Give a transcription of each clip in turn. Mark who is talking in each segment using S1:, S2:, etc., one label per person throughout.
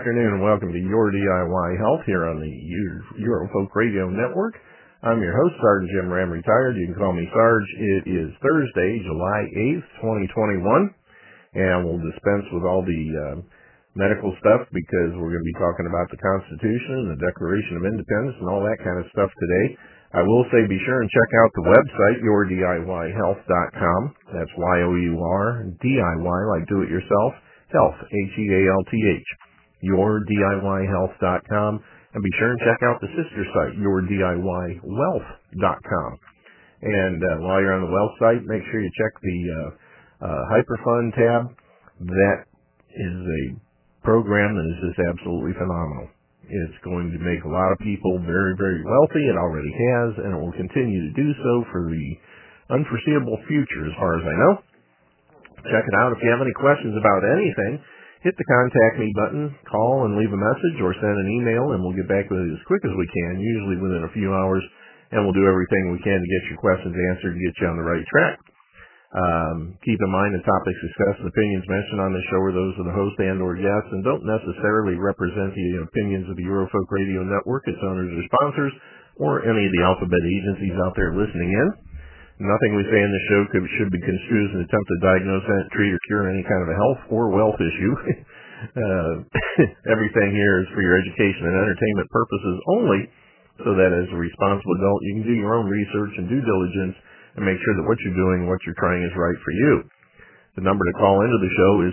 S1: afternoon and welcome to Your DIY Health here on the Eurofolk Radio Network. I'm your host, Sergeant Jim Ram, retired. You can call me Sarge. It is Thursday, July 8th, 2021, and we'll dispense with all the uh, medical stuff because we're going to be talking about the Constitution and the Declaration of Independence and all that kind of stuff today. I will say be sure and check out the website, yourdiyhealth.com. That's Y-O-U-R, D-I-Y, like do it yourself, health, H-E-A-L-T-H yourdiyhealth.com, and be sure and check out the sister site, yourdiywealth.com. And uh, while you're on the wealth site, make sure you check the uh, uh, Hyperfund tab. That is a program that is just absolutely phenomenal. It's going to make a lot of people very, very wealthy. It already has, and it will continue to do so for the unforeseeable future, as far as I know. Check it out. If you have any questions about anything, Hit the contact me button, call and leave a message or send an email and we'll get back with you as quick as we can, usually within a few hours, and we'll do everything we can to get your questions answered and get you on the right track. Um, keep in mind the topics discussed and opinions mentioned on this show are those of the host and or guests and don't necessarily represent the opinions of the Eurofolk Radio Network, its owners or sponsors, or any of the alphabet agencies out there listening in. Nothing we say in the show could, should be construed as an attempt to diagnose, uh, treat, or cure any kind of a health or wealth issue. uh, everything here is for your education and entertainment purposes only, so that as a responsible adult, you can do your own research and due diligence and make sure that what you're doing, what you're trying is right for you. The number to call into the show is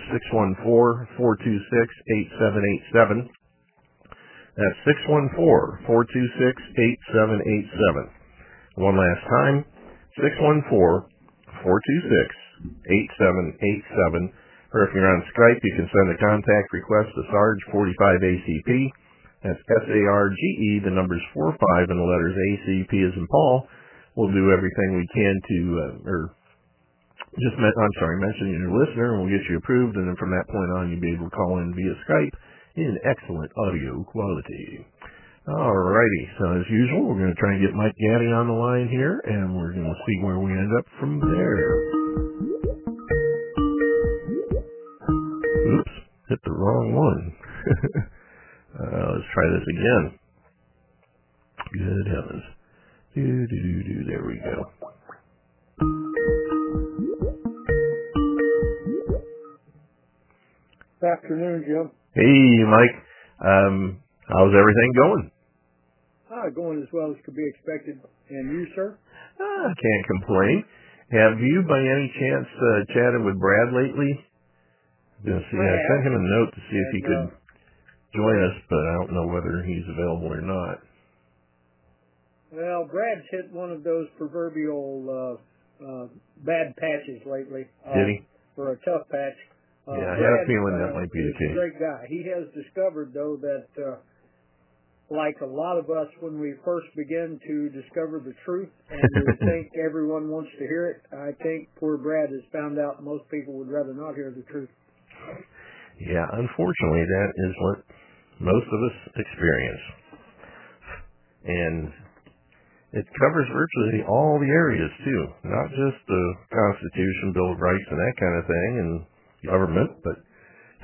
S1: 614-426-8787. That's 614-426-8787. One last time, 614-426-8787. Or if you're on Skype, you can send a contact request to SARGE45ACP. That's S-A-R-G-E. The number's five and the letters ACP is in Paul. We'll do everything we can to, uh, or just, met, I'm sorry, mention your listener and we'll get you approved. And then from that point on, you'll be able to call in via Skype in excellent audio quality. Alrighty, so as usual, we're going to try and get Mike Gaddy on the line here, and we're going to see where we end up from there. Oops, hit the wrong one. uh, let's try this again. Good heavens. Do, do, do, do, there we
S2: go. Good afternoon, Jim.
S1: Hey, Mike. Um, how's everything going?
S2: Ah, going as well as could be expected. And you, sir?
S1: Ah, can't complain. Have you, by any chance, uh, chatted with Brad lately? Just, I sent him a note to see if he could join us, but I don't know whether he's available or not.
S2: Well, Brad's hit one of those proverbial uh, uh, bad patches lately.
S1: Uh, Did
S2: he? For a tough patch.
S1: Uh, yeah, I Brad, had a feeling that uh, might be the case.
S2: Great guy. He has discovered though that uh, like a lot of us when we first begin to discover the truth and we think everyone wants to hear it. I think poor Brad has found out most people would rather not hear the truth.
S1: Yeah, unfortunately, that is what most of us experience. And it covers virtually all the areas, too, not just the Constitution, Bill of Rights, and that kind of thing, and government, but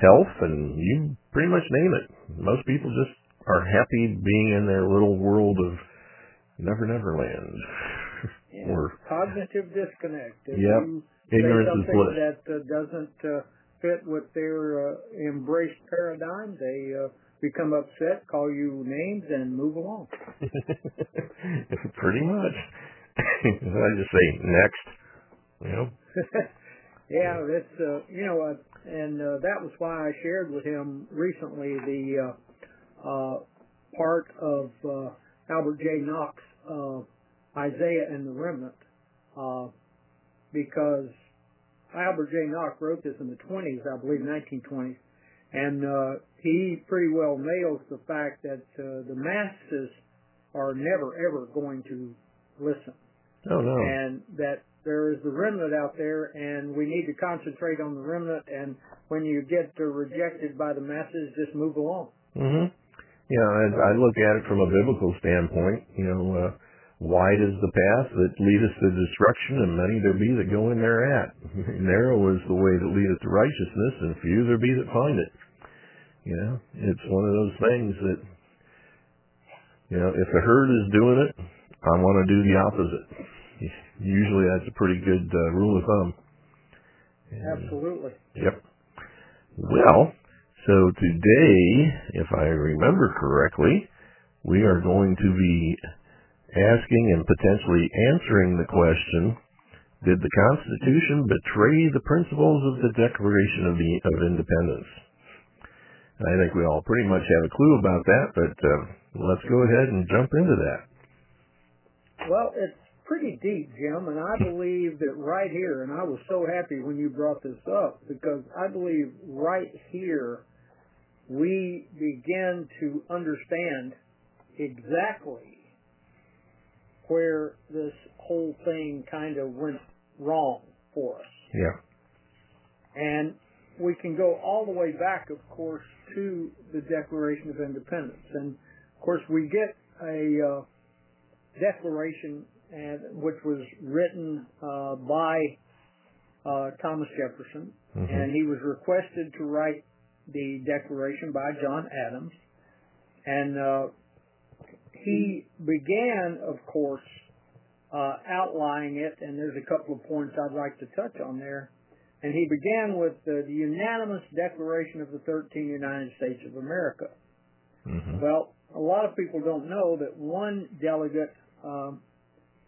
S1: health, and you pretty much name it. Most people just are happy being in their little world of Never Never Land.
S2: Yeah, or, cognitive disconnect.
S1: If yep. Ignorance is bliss.
S2: That uh, doesn't uh, fit with their uh, embraced paradigm, they uh, become upset, call you names, and move along.
S1: Pretty much. I just say next. You know.
S2: yeah, it's uh, you know, uh, and uh, that was why I shared with him recently the uh, uh, part of uh, Albert J. Nock, uh, Isaiah and the Remnant, because Albert J. Nock wrote this in the 20s, I believe, 1920s, and he pretty well nails the fact that the masses are never ever going to listen.
S1: Oh no!
S2: And that there is the remnant out there, and we need to concentrate on the remnant. And when you get rejected by the masses, just move along.
S1: Mm-hmm you know, I, I look at it from a biblical standpoint. You know, uh, wide is the path that leadeth to destruction, and many there be that go in thereat. Narrow is the way that leadeth to righteousness, and few there be that find it. You know, it's one of those things that, you know, if the herd is doing it, I want to do the opposite. Usually that's a pretty good uh, rule of thumb.
S2: And, Absolutely.
S1: Yep. Well, so today, if I remember correctly, we are going to be asking and potentially answering the question, did the Constitution betray the principles of the Declaration of, the, of Independence? I think we all pretty much have a clue about that, but uh, let's go ahead and jump into that.
S2: Well, it's pretty deep, Jim, and I believe that right here, and I was so happy when you brought this up because I believe right here we begin to understand exactly where this whole thing kind of went wrong for us.
S1: Yeah.
S2: And we can go all the way back, of course, to the Declaration of Independence. And of course, we get a uh, declaration and, which was written uh, by uh, Thomas Jefferson, mm-hmm. and he was requested to write the declaration by John Adams. And uh, he began, of course, uh, outlining it, and there's a couple of points I'd like to touch on there. And he began with the unanimous declaration of the 13 United States of America. Mm-hmm. Well, a lot of people don't know that one delegate um,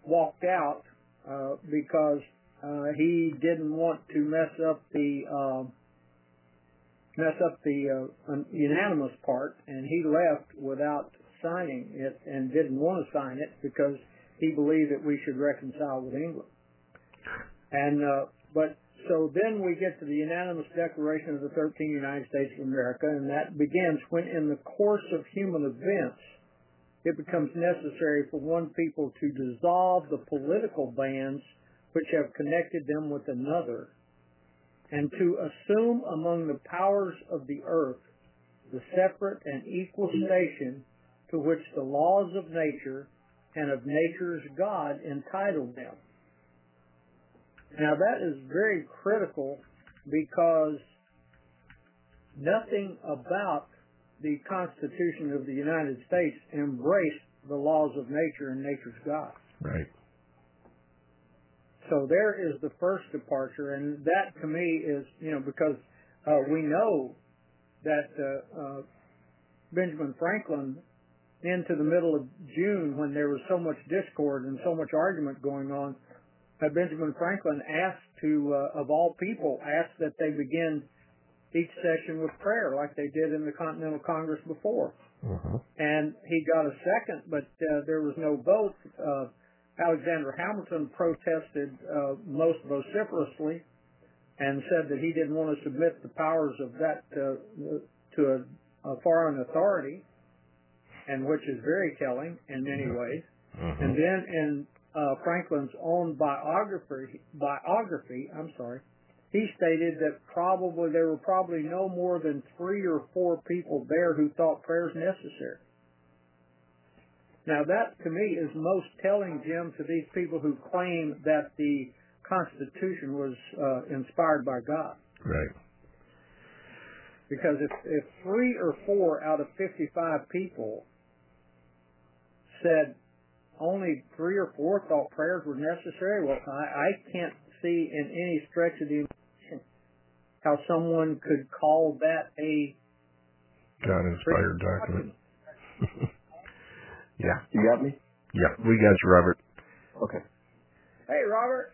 S2: walked out uh, because uh, he didn't want to mess up the um, mess up the uh, unanimous part, and he left without signing it and didn't want to sign it because he believed that we should reconcile with England. And uh, but so then we get to the unanimous declaration of the 13 United States of America, and that begins when, in the course of human events, it becomes necessary for one people to dissolve the political bands which have connected them with another and to assume among the powers of the earth the separate and equal station to which the laws of nature and of nature's God entitled them. Now that is very critical because nothing about the Constitution of the United States embraced the laws of nature and nature's God.
S1: Right.
S2: So there is the first departure, and that to me is, you know, because uh, we know that uh, uh, Benjamin Franklin into the middle of June when there was so much discord and so much argument going on, uh, Benjamin Franklin asked to, uh, of all people, asked that they begin each session with prayer like they did in the Continental Congress before.
S1: Mm-hmm.
S2: And he got a second, but uh, there was no vote. Uh, Alexander Hamilton protested uh, most vociferously and said that he didn't want to submit the powers of that uh, to a, a, foreign authority, and which is very telling in many mm-hmm. ways. Mm-hmm. And then in uh, Franklin's own biography, biography, I'm sorry, he stated that probably there were probably no more than three or four people there who thought prayers necessary. Now that to me is most telling, Jim, to these people who claim that the Constitution was uh, inspired by God.
S1: Right.
S2: Because if, if three or four out of 55 people said only three or four thought prayers were necessary, well, I, I can't see in any stretch of the imagination how someone could call that a
S1: God-inspired document. Yeah.
S3: You got me?
S1: Yeah, we got you, Robert.
S3: Okay.
S2: Hey, Robert.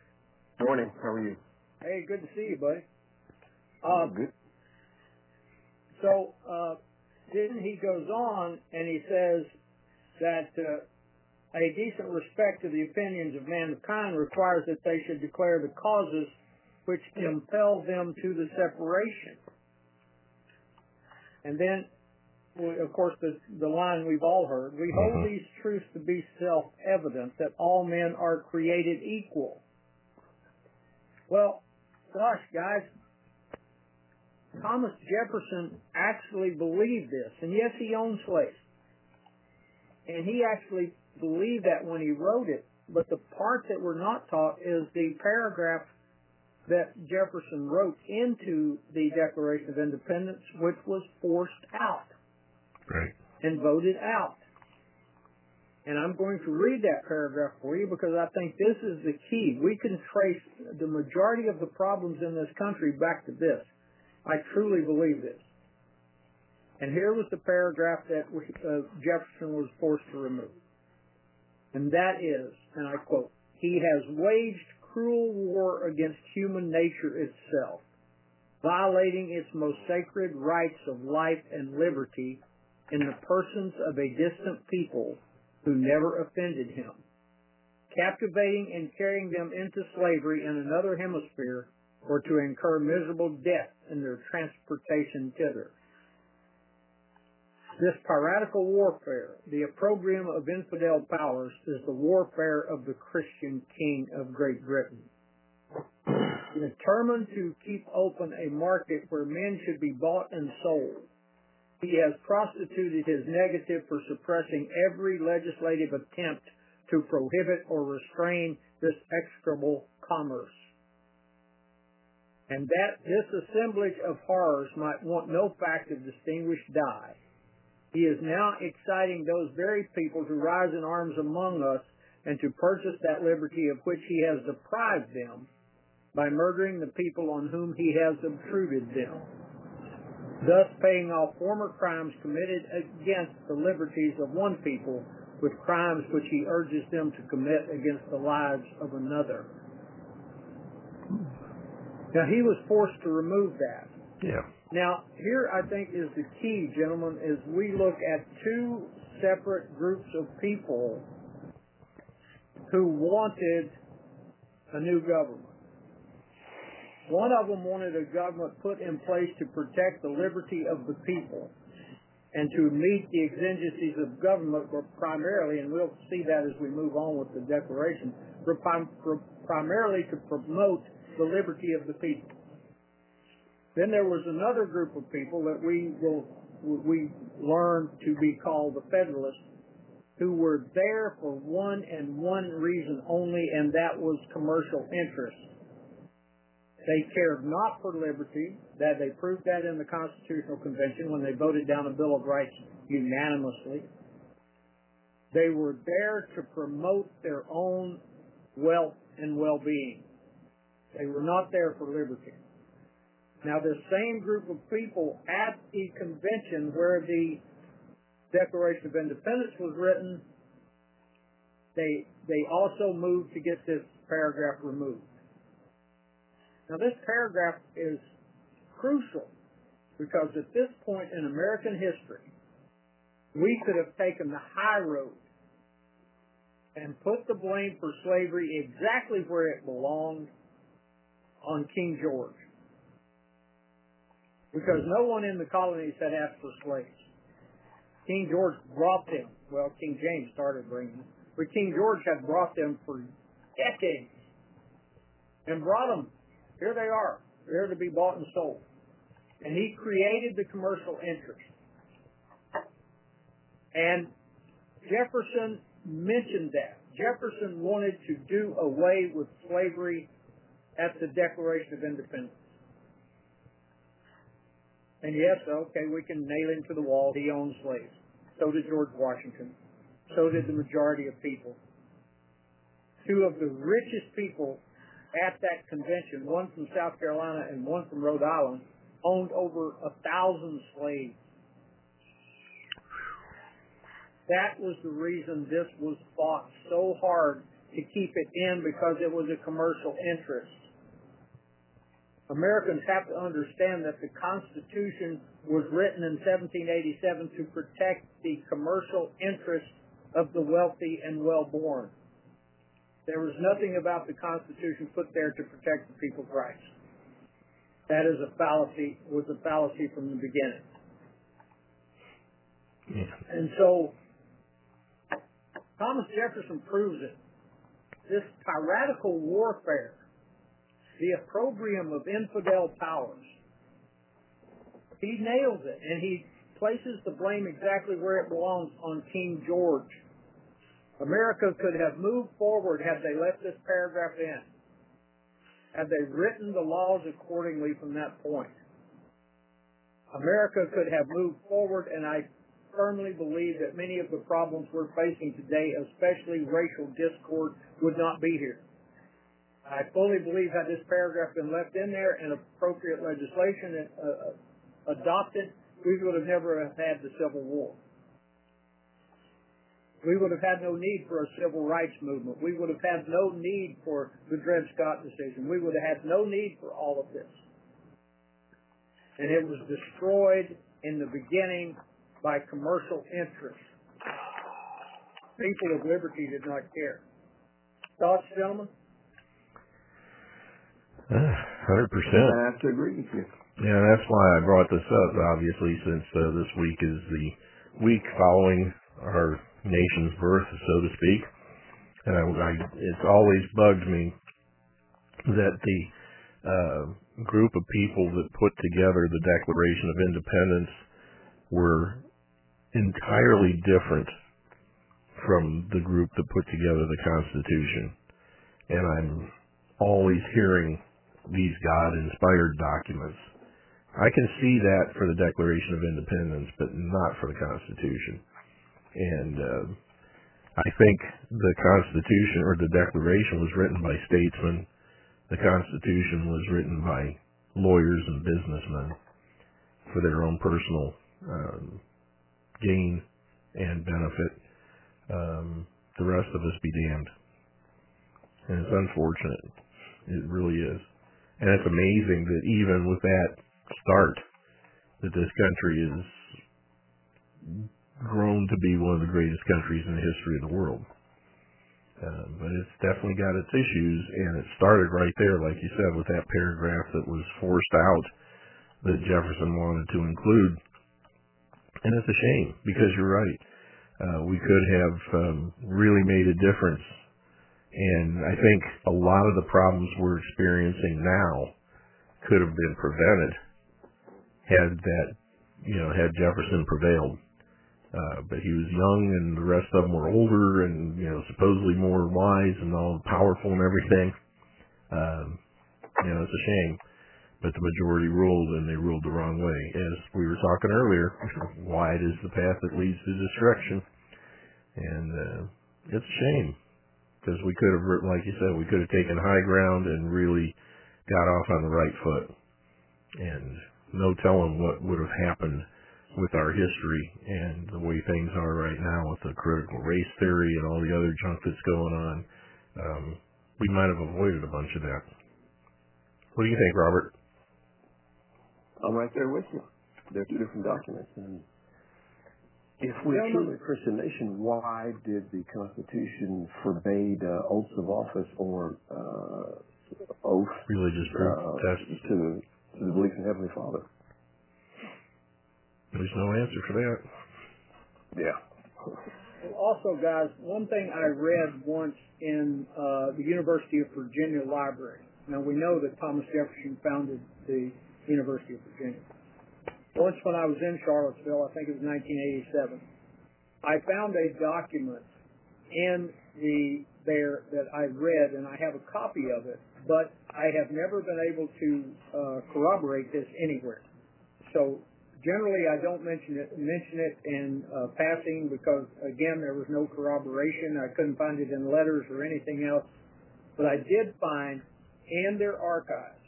S3: Morning. How are you?
S2: Hey, good to see you, buddy.
S3: Um, good.
S2: So uh, then he goes on and he says that uh, a decent respect to the opinions of mankind requires that they should declare the causes which compel them to the separation. And then of course, the, the line we've all heard. We hold mm-hmm. these truths to be self-evident that all men are created equal. Well, gosh, guys, Thomas Jefferson actually believed this, and yes, he owned slaves, and he actually believed that when he wrote it. But the part that we're not taught is the paragraph that Jefferson wrote into the Declaration of Independence, which was forced out. Right. And voted out. And I'm going to read that paragraph for you because I think this is the key. We can trace the majority of the problems in this country back to this. I truly believe this. And here was the paragraph that uh, Jefferson was forced to remove. And that is, and I quote, he has waged cruel war against human nature itself, violating its most sacred rights of life and liberty in the persons of a distant people who never offended him. Captivating and carrying them into slavery in another hemisphere or to incur miserable death in their transportation thither. This piratical warfare, the opprobrium of infidel powers, is the warfare of the Christian king of Great Britain. Determined to keep open a market where men should be bought and sold, he has prostituted his negative for suppressing every legislative attempt to prohibit or restrain this execrable commerce. And that this assemblage of horrors might want no fact of distinguished dye. He is now exciting those very people to rise in arms among us and to purchase that liberty of which he has deprived them by murdering the people on whom he has obtruded them thus paying off former crimes committed against the liberties of one people with crimes which he urges them to commit against the lives of another. Now, he was forced to remove that.
S1: Yeah.
S2: Now, here I think is the key, gentlemen, is we look at two separate groups of people who wanted a new government. One of them wanted a government put in place to protect the liberty of the people and to meet the exigencies of government, primarily, and we'll see that as we move on with the Declaration, primarily to promote the liberty of the people. Then there was another group of people that we will we learned to be called the Federalists, who were there for one and one reason only, and that was commercial interest. They cared not for liberty, that they proved that in the Constitutional Convention when they voted down a Bill of Rights unanimously. They were there to promote their own wealth and well-being. They were not there for liberty. Now, this same group of people at the convention where the Declaration of Independence was written, they, they also moved to get this paragraph removed. Now, this paragraph is crucial because at this point in American history, we could have taken the high road and put the blame for slavery exactly where it belonged on King George. Because no one in the colonies had asked for slaves. King George brought them. Well, King James started bringing them. But King George had brought them for decades and brought them here they are. They're to be bought and sold. And he created the commercial interest. And Jefferson mentioned that. Jefferson wanted to do away with slavery at the Declaration of Independence. And yes, okay, we can nail him to the wall. He owned slaves. So did George Washington. So did the majority of people. Two of the richest people at that convention, one from South Carolina and one from Rhode Island, owned over a thousand slaves. That was the reason this was fought so hard to keep it in because it was a commercial interest. Americans have to understand that the Constitution was written in 1787 to protect the commercial interests of the wealthy and well-born. There was nothing about the Constitution put there to protect the people's rights. That is a fallacy, was a fallacy from the beginning. Yeah. And so Thomas Jefferson proves it. This piratical warfare, the opprobrium of infidel powers, he nails it and he places the blame exactly where it belongs on King George America could have moved forward had they left this paragraph in, had they written the laws accordingly from that point. America could have moved forward, and I firmly believe that many of the problems we're facing today, especially racial discord, would not be here. I fully believe had this paragraph been left in there and appropriate legislation uh, uh, adopted, we would have never have had the Civil War we would have had no need for a civil rights movement. We would have had no need for the Dred Scott decision. We would have had no need for all of this. And it was destroyed in the beginning by commercial interests. People of liberty did not care. Thoughts, gentlemen?
S3: Uh, hundred percent. I have to agree with you. Yeah,
S1: that's why I brought this up. Obviously, since uh, this week is the week following our nation's birth, so to speak. I, I, it's always bugged me that the uh, group of people that put together the Declaration of Independence were entirely different from the group that put together the Constitution. And I'm always hearing these God-inspired documents. I can see that for the Declaration of Independence, but not for the Constitution and uh, I think the Constitution or the Declaration was written by statesmen. The Constitution was written by lawyers and businessmen for their own personal um, gain and benefit. Um, the rest of us be damned. And it's unfortunate. It really is. And it's amazing that even with that start, that this country is grown to be one of the greatest countries in the history of the world. Uh, but it's definitely got its issues, and it started right there, like you said, with that paragraph that was forced out that Jefferson wanted to include. And it's a shame because you're right. Uh, we could have um, really made a difference. And I think a lot of the problems we're experiencing now could have been prevented had that, you know, had Jefferson prevailed. Uh, but he was young and the rest of them were older and, you know, supposedly more wise and all powerful and everything. Um, you know, it's a shame. But the majority ruled and they ruled the wrong way. As we were talking earlier, wide is the path that leads to destruction. And, uh, it's a shame because we could have, like you said, we could have taken high ground and really got off on the right foot. And no telling what would have happened with our history and the way things are right now with the critical race theory and all the other junk that's going on. Um, we might have avoided a bunch of that. What do you think, Robert?
S3: I'm right there with you. They're two different documents. And if we're truly a Christian nation, why did the Constitution forbade uh, oaths of office or uh, oath
S1: religious uh, to,
S3: to the belief in Heavenly Father?
S1: There's no answer for that.
S3: Yeah.
S2: Also, guys, one thing I read once in uh, the University of Virginia Library. Now, we know that Thomas Jefferson founded the University of Virginia. Once when I was in Charlottesville, I think it was 1987, I found a document in the there that I read, and I have a copy of it, but I have never been able to uh, corroborate this anywhere. So Generally, I don't mention it, mention it in uh, passing because, again, there was no corroboration. I couldn't find it in letters or anything else. But I did find in their archives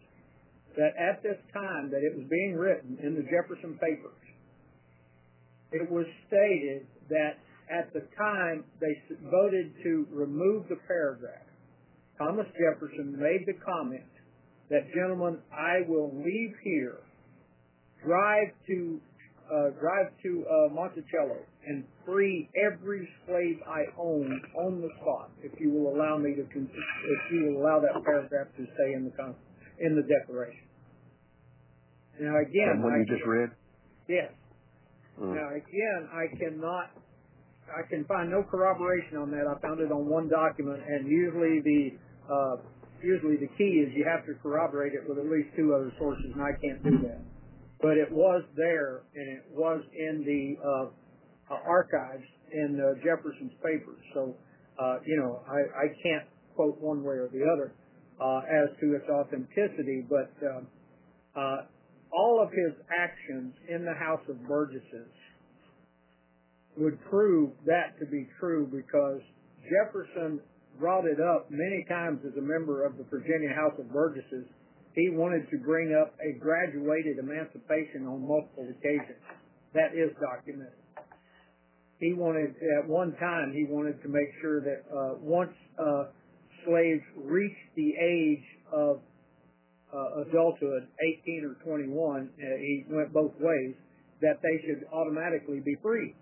S2: that at this time that it was being written in the Jefferson Papers, it was stated that at the time they voted to remove the paragraph. Thomas Jefferson made the comment that, gentlemen, I will leave here drive to uh, drive to uh, Monticello and free every slave I own on the spot. If you will allow me to, con- if you will allow that paragraph to stay in the con- in the declaration. Now again,
S3: and what I you can- just read.
S2: Yes. Mm. Now again, I cannot. I can find no corroboration on that. I found it on one document, and usually the uh, usually the key is you have to corroborate it with at least two other sources, and I can't do that but it was there and it was in the uh, uh archives in uh, Jefferson's papers. So, uh, you know, I, I can't quote one way or the other uh, as to its authenticity, but uh, uh, all of his actions in the House of Burgesses would prove that to be true because Jefferson brought it up many times as a member of the Virginia House of Burgesses he wanted to bring up a graduated emancipation on multiple occasions. That is documented. He wanted, at one time, he wanted to make sure that uh, once uh, slaves reached the age of uh, adulthood, 18 or 21, uh, he went both ways, that they should automatically be free.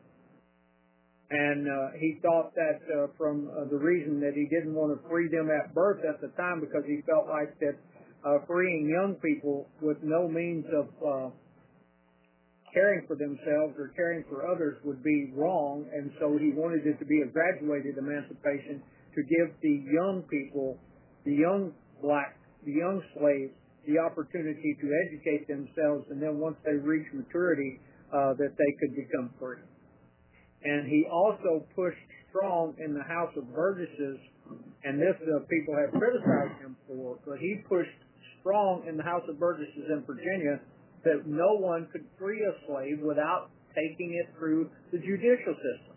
S2: And uh, he thought that uh, from uh, the reason that he didn't want to free them at birth at the time because he felt like that uh, freeing young people with no means of uh, caring for themselves or caring for others would be wrong, and so he wanted it to be a graduated emancipation to give the young people, the young black, the young slaves, the opportunity to educate themselves, and then once they reach maturity, uh, that they could become free. And he also pushed strong in the House of Burgesses, and this uh, people have criticized him for, but he pushed strong in the House of Burgesses in Virginia that no one could free a slave without taking it through the judicial system.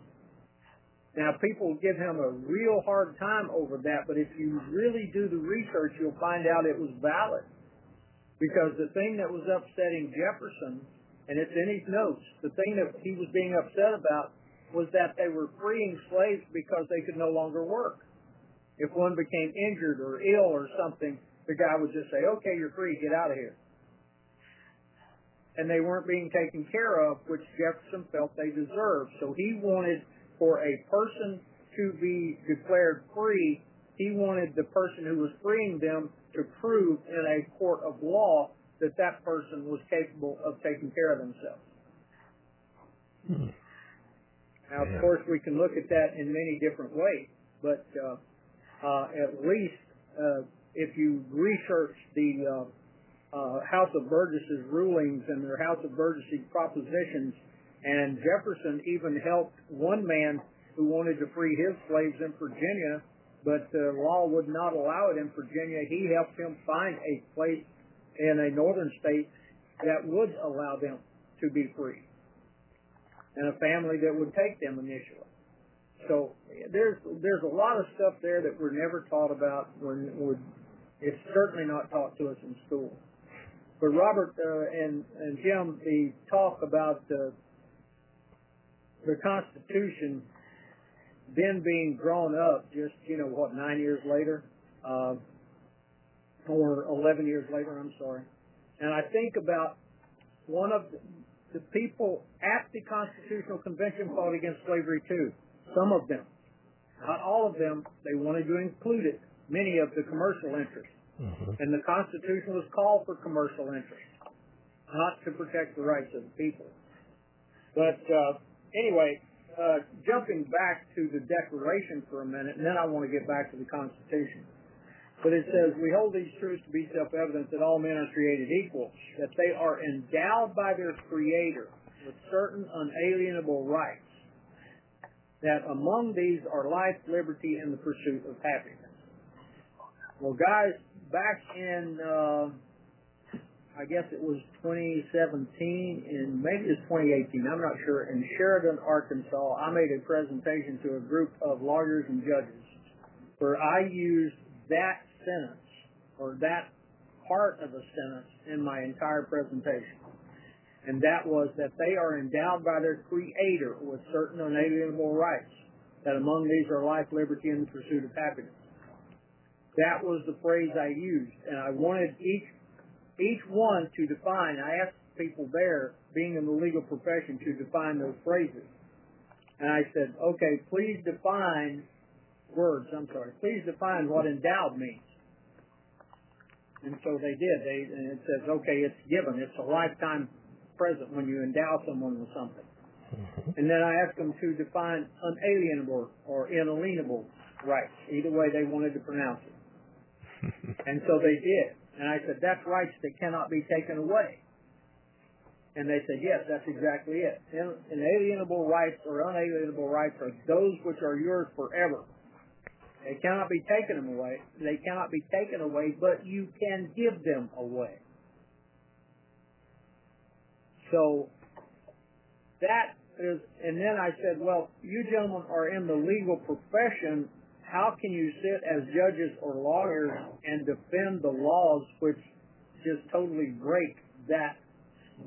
S2: Now, people give him a real hard time over that, but if you really do the research, you'll find out it was valid. Because the thing that was upsetting Jefferson, and it's in his notes, the thing that he was being upset about was that they were freeing slaves because they could no longer work. If one became injured or ill or something, the guy would just say, okay, you're free, get out of here. And they weren't being taken care of, which Jefferson felt they deserved. So he wanted for a person to be declared free, he wanted the person who was freeing them to prove in a court of law that that person was capable of taking care of themselves. Hmm. Now, of course, we can look at that in many different ways, but uh, uh, at least uh, if you research the uh, uh, House of Burgesses rulings and their House of Burgesses propositions, and Jefferson even helped one man who wanted to free his slaves in Virginia, but the uh, law would not allow it in Virginia. He helped him find a place in a northern state that would allow them to be free and a family that would take them initially. So there's there's a lot of stuff there that we're never taught about. We're, we're it's certainly not taught to us in school. But Robert uh, and and Jim, the talk about the the Constitution then being drawn up, just you know what, nine years later, uh, or eleven years later. I'm sorry. And I think about one of the people at the Constitutional Convention fought against slavery too. Some of them, not all of them. They wanted to include it many of the commercial interests. Mm-hmm. And the Constitution was called for commercial interests, not to protect the rights of the people. But uh, anyway, uh, jumping back to the Declaration for a minute, and then I want to get back to the Constitution. But it says, we hold these truths to be self-evident that all men are created equal, that they are endowed by their Creator with certain unalienable rights, that among these are life, liberty, and the pursuit of happiness. Well, guys, back in uh, I guess it was 2017 and maybe it was 2018. I'm not sure. In Sheridan, Arkansas, I made a presentation to a group of lawyers and judges where I used that sentence or that part of a sentence in my entire presentation. And that was that they are endowed by their creator with certain unalienable rights, that among these are life, liberty, and the pursuit of happiness. That was the phrase I used, and I wanted each each one to define. I asked people there, being in the legal profession, to define those phrases. And I said, okay, please define words. I'm sorry. Please define what endowed means. And so they did. They and it says, okay, it's given. It's a lifetime present when you endow someone with something. Mm-hmm. And then I asked them to define unalienable or inalienable rights, either way they wanted to pronounce it. and so they did. And I said, that's rights that cannot be taken away. And they said, yes, that's exactly it. Inalienable rights or unalienable rights are those which are yours forever. They cannot be taken away. They cannot be taken away, but you can give them away. So that is, and then I said, well, you gentlemen are in the legal profession how can you sit as judges or lawyers and defend the laws which just totally break that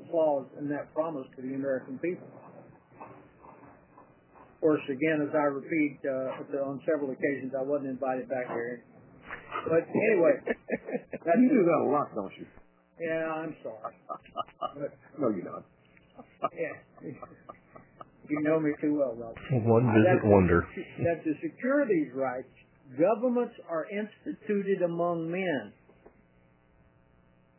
S2: clause and that promise to the American people? Of course, again, as I repeat uh, on several occasions, I wasn't invited back here. But anyway,
S3: you do that a lot, don't you?
S2: Yeah, I'm sorry.
S3: But, no, you're not.
S2: yeah. You know me too well, Rob.
S1: One visit wonder.
S2: that the securities rights governments are instituted among men.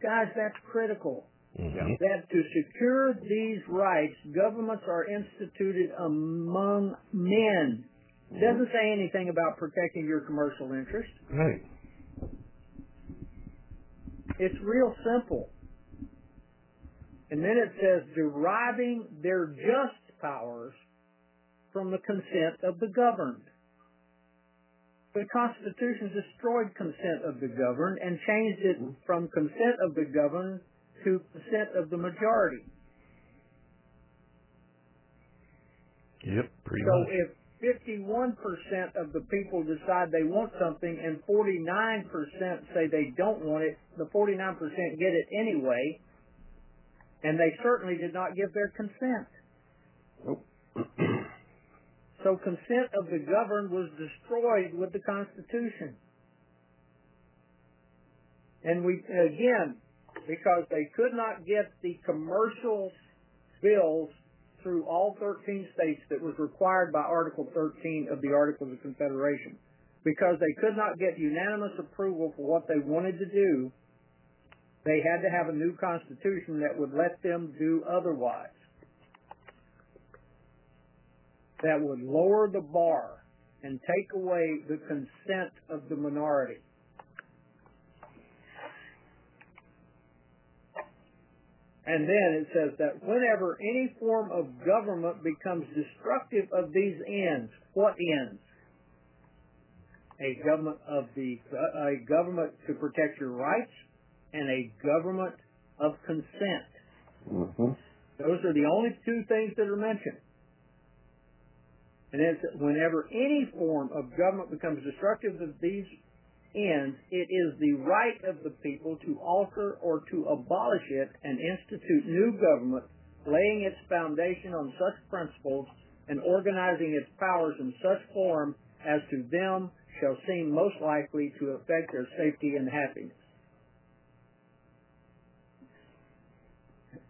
S2: Guys, that's critical. Mm-hmm. That to secure these rights, governments are instituted among men. doesn't say anything about protecting your commercial interest.
S1: Right.
S2: It's real simple. And then it says deriving their just powers from the consent of the governed. The Constitution destroyed consent of the governed and changed it from consent of the governed to consent of the majority.
S1: Yep, pretty
S2: so much. So if 51% of the people decide they want something and 49% say they don't want it, the 49% get it anyway, and they certainly did not give their consent. Nope. so consent of the governed was destroyed with the Constitution. And we, again, because they could not get the commercial bills through all 13 states that was required by Article 13 of the Articles of Confederation. Because they could not get unanimous approval for what they wanted to do, they had to have a new constitution that would let them do otherwise that would lower the bar and take away the consent of the minority. And then it says that whenever any form of government becomes destructive of these ends, what ends? A government of the a government to protect your rights and a government of consent. Mm-hmm. Those are the only two things that are mentioned. And that's that whenever any form of government becomes destructive of these ends, it is the right of the people to alter or to abolish it and institute new government, laying its foundation on such principles and organizing its powers in such form as to them shall seem most likely to affect their safety and happiness.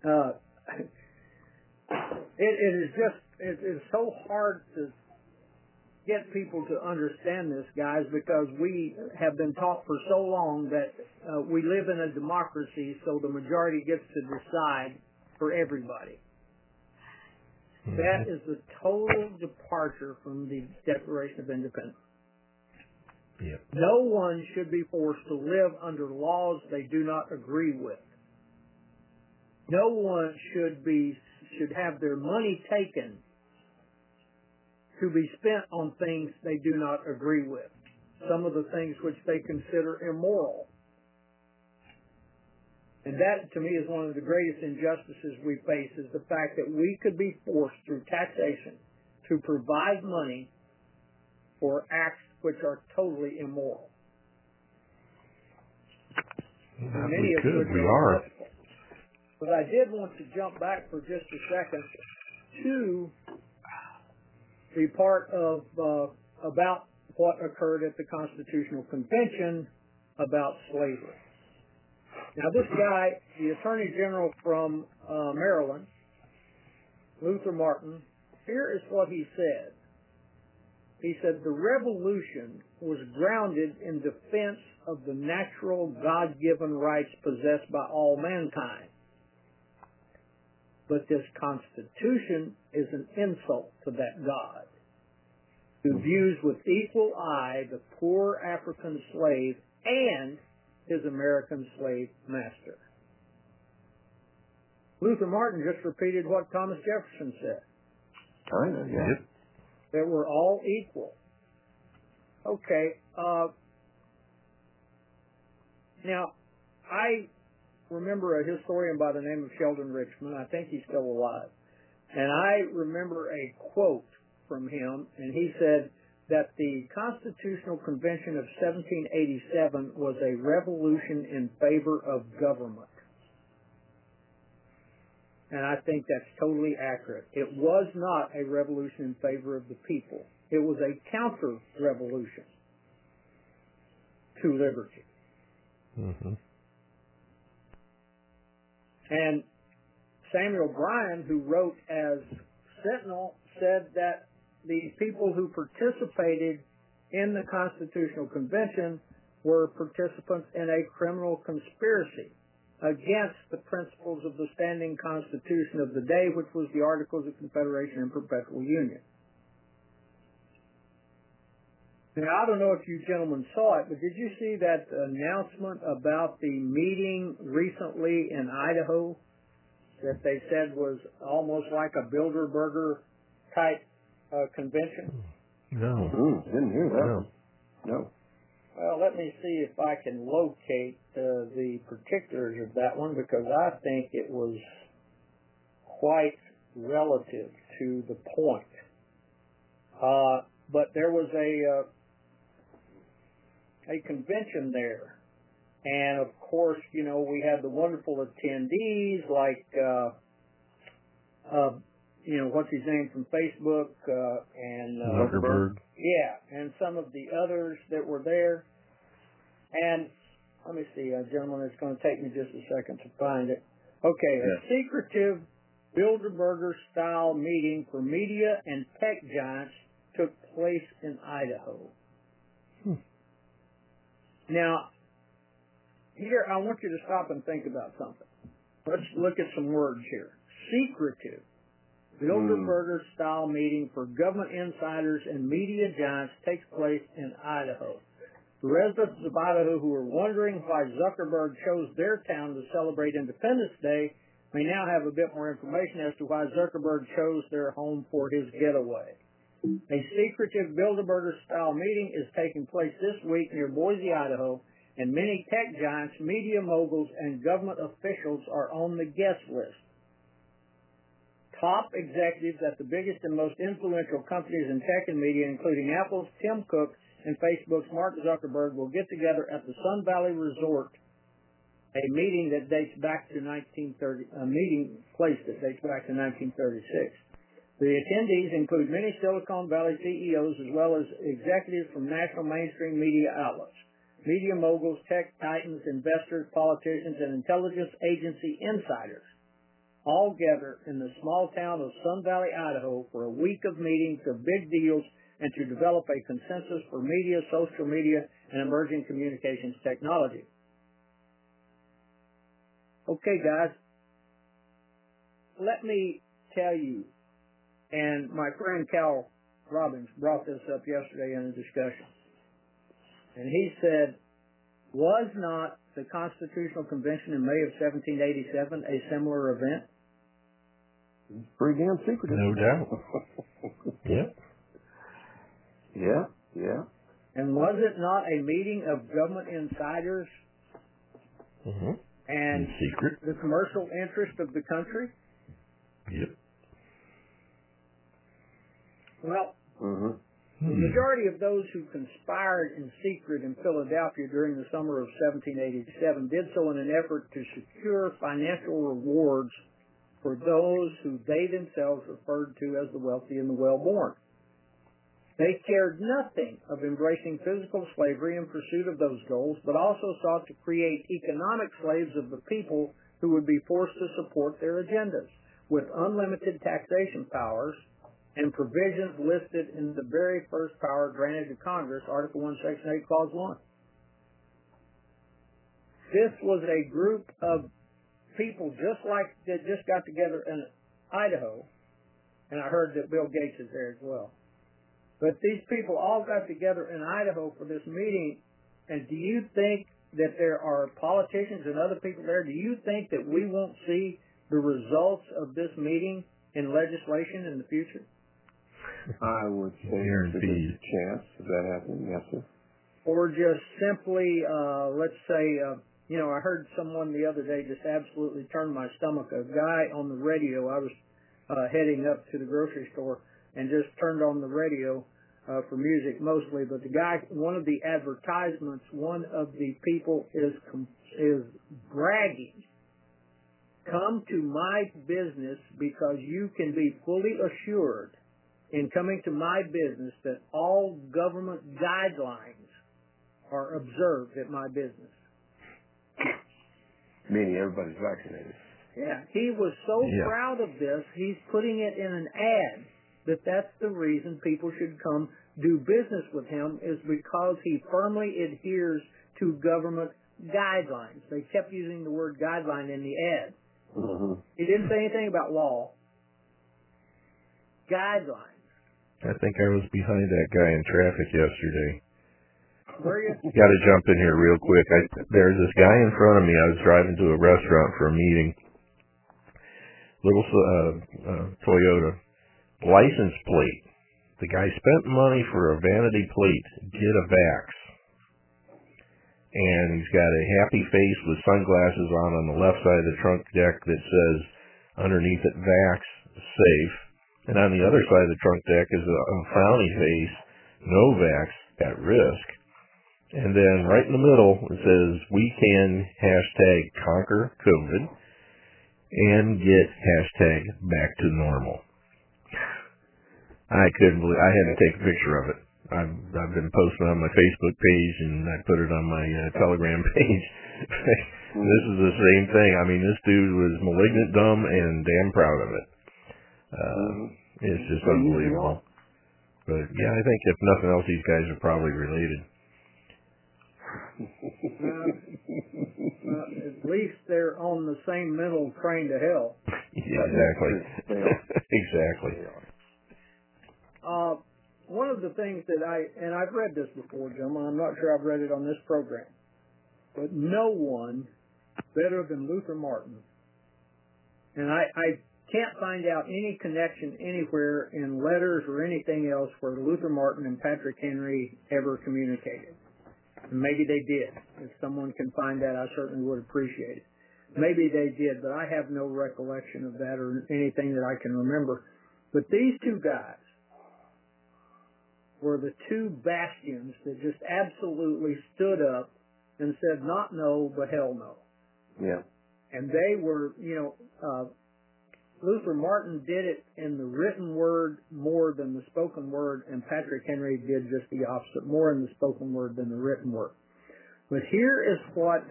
S2: Uh, it, it is just it, it's so hard to get people to understand this, guys, because we have been taught for so long that uh, we live in a democracy, so the majority gets to decide for everybody. Mm-hmm. That is a total departure from the Declaration of Independence. Yep. No one should be forced to live under laws they do not agree with. No one should be should have their money taken to be spent on things they do not agree with, some of the things which they consider immoral. And that to me is one of the greatest injustices we face is the fact that we could be forced through taxation to provide money for acts which are totally immoral.
S1: Well, Many we could, which we are. are.
S2: But I did want to jump back for just a second to be part of uh, about what occurred at the Constitutional Convention about slavery. Now, this guy, the Attorney General from uh, Maryland, Luther Martin, here is what he said. He said, the revolution was grounded in defense of the natural God-given rights possessed by all mankind. But this Constitution is an insult to that God who views with equal eye the poor African slave and his American slave master. Luther Martin just repeated what Thomas Jefferson said.
S4: Kind of, yeah. Yep.
S2: That we're all equal. Okay. Uh, now, I remember a historian by the name of Sheldon Richman. I think he's still alive. And I remember a quote from him, and he said that the Constitutional Convention of 1787 was a revolution in favor of government. And I think that's totally accurate. It was not a revolution in favor of the people. It was a counter-revolution to liberty. Mm-hmm. And Samuel Bryan, who wrote as Centinel, said that the people who participated in the Constitutional Convention were participants in a criminal conspiracy against the principles of the standing constitution of the day, which was the Articles of Confederation and Perpetual Union. Now, I don't know if you gentlemen saw it, but did you see that announcement about the meeting recently in Idaho that they said was almost like a Bilderberger type uh, convention?
S4: No. Mm, didn't
S5: hear that. No.
S4: no.
S2: Well, let me see if I can locate uh, the particulars of that one because I think it was quite relative to the point. Uh, but there was a uh, a convention there, and of course, you know, we had the wonderful attendees like uh, uh, you know, what's his name from Facebook uh, and uh,
S4: Zuckerberg.
S2: Yeah, and some of the others that were there. And let me see, a gentlemen, it's going to take me just a second to find it. Okay, yeah. a secretive Bilderberger style meeting for media and tech giants took place in Idaho. Hmm. Now, here, I want you to stop and think about something. Let's look at some words here. Secretive Bilderberger hmm. style meeting for government insiders and media giants takes place in Idaho. The residents of Idaho who were wondering why Zuckerberg chose their town to celebrate Independence Day may now have a bit more information as to why Zuckerberg chose their home for his getaway. A secretive Bilderberger style meeting is taking place this week near Boise, Idaho, and many tech giants, media moguls, and government officials are on the guest list top executives at the biggest and most influential companies in tech and media, including Apple's Tim Cook and Facebook's Mark Zuckerberg, will get together at the Sun Valley Resort, a meeting that dates back to 1930, a meeting place that dates back to 1936. The attendees include many Silicon Valley CEOs as well as executives from national mainstream media outlets, media moguls, tech titans, investors, politicians, and intelligence agency insiders all gather in the small town of Sun Valley, Idaho for a week of meetings of big deals and to develop a consensus for media, social media, and emerging communications technology. Okay, guys, let me tell you, and my friend Cal Robbins brought this up yesterday in a discussion, and he said, was not the Constitutional Convention in May of 1787 a similar event?
S4: It's pretty damn secretive.
S5: No doubt.
S4: yep.
S5: Yeah, yeah.
S2: And was it not a meeting of government insiders
S4: mm-hmm.
S2: and In secret. the commercial interest of the country?
S4: Yep.
S2: Well, mm-hmm. Hmm. the majority of those who conspired in secret in Philadelphia during the summer of 1787 did so in an effort to secure financial rewards for those who they themselves referred to as the wealthy and the well-born. They cared nothing of embracing physical slavery in pursuit of those goals, but also sought to create economic slaves of the people who would be forced to support their agendas with unlimited taxation powers and provisions listed in the very first power granted to Congress, Article 1, Section 8, Clause 1. This was a group of people just like that just got together in Idaho, and I heard that Bill Gates is there as well. But these people all got together in Idaho for this meeting, and do you think that there are politicians and other people there? Do you think that we won't see the results of this meeting in legislation in the future?
S4: I would say there's a chance that happens. yes, sir.
S2: Or just simply, uh, let's say, uh, you know, I heard someone the other day just absolutely turn my stomach. A guy on the radio, I was uh, heading up to the grocery store and just turned on the radio uh, for music mostly. But the guy, one of the advertisements, one of the people is is bragging. Come to my business because you can be fully assured in coming to my business that all government guidelines are observed at my business
S5: meaning everybody's vaccinated. Yeah,
S2: he was so yeah. proud of this, he's putting it in an ad that that's the reason people should come do business with him is because he firmly adheres to government guidelines. They kept using the word guideline in the ad. Mm-hmm. He didn't say anything about law. Guidelines.
S5: I think I was behind that guy in traffic yesterday. Got to jump in here real quick. I, there's this guy in front of me. I was driving to a restaurant for a meeting. Little uh, uh, Toyota license plate. The guy spent money for a vanity plate. Get a vax. And he's got a happy face with sunglasses on on the left side of the trunk deck that says underneath it vax safe. And on the other side of the trunk deck is a, a frowny face, no vax at risk and then right in the middle, it says we can hashtag conquer COVID and get hashtag back to normal. I couldn't believe I had to take a picture of it. I've I've been posting on my Facebook page and I put it on my uh, Telegram page. this is the same thing. I mean, this dude was malignant, dumb, and damn proud of it. Mm-hmm. Uh, it's just unbelievable. But yeah, I think if nothing else, these guys are probably related
S2: well, at least they're on the same mental train to hell. Yeah, exactly.
S5: exactly. Uh,
S2: one of the things that I and I've read this before, gentlemen. I'm not sure I've read it on this program, but no one better than Luther Martin. And I, I can't find out any connection anywhere in letters or anything else where Luther Martin and Patrick Henry ever communicated. Maybe they did. If someone can find that, I certainly would appreciate it. Maybe they did, but I have no recollection of that or anything that I can remember. But these two guys were the two bastions that just absolutely stood up and said, not no, but hell no.
S4: Yeah.
S2: And they were, you know, uh, Luther Martin did it in the written word more than the spoken word, and Patrick Henry did just the opposite, more in the spoken word than the written word. But here is what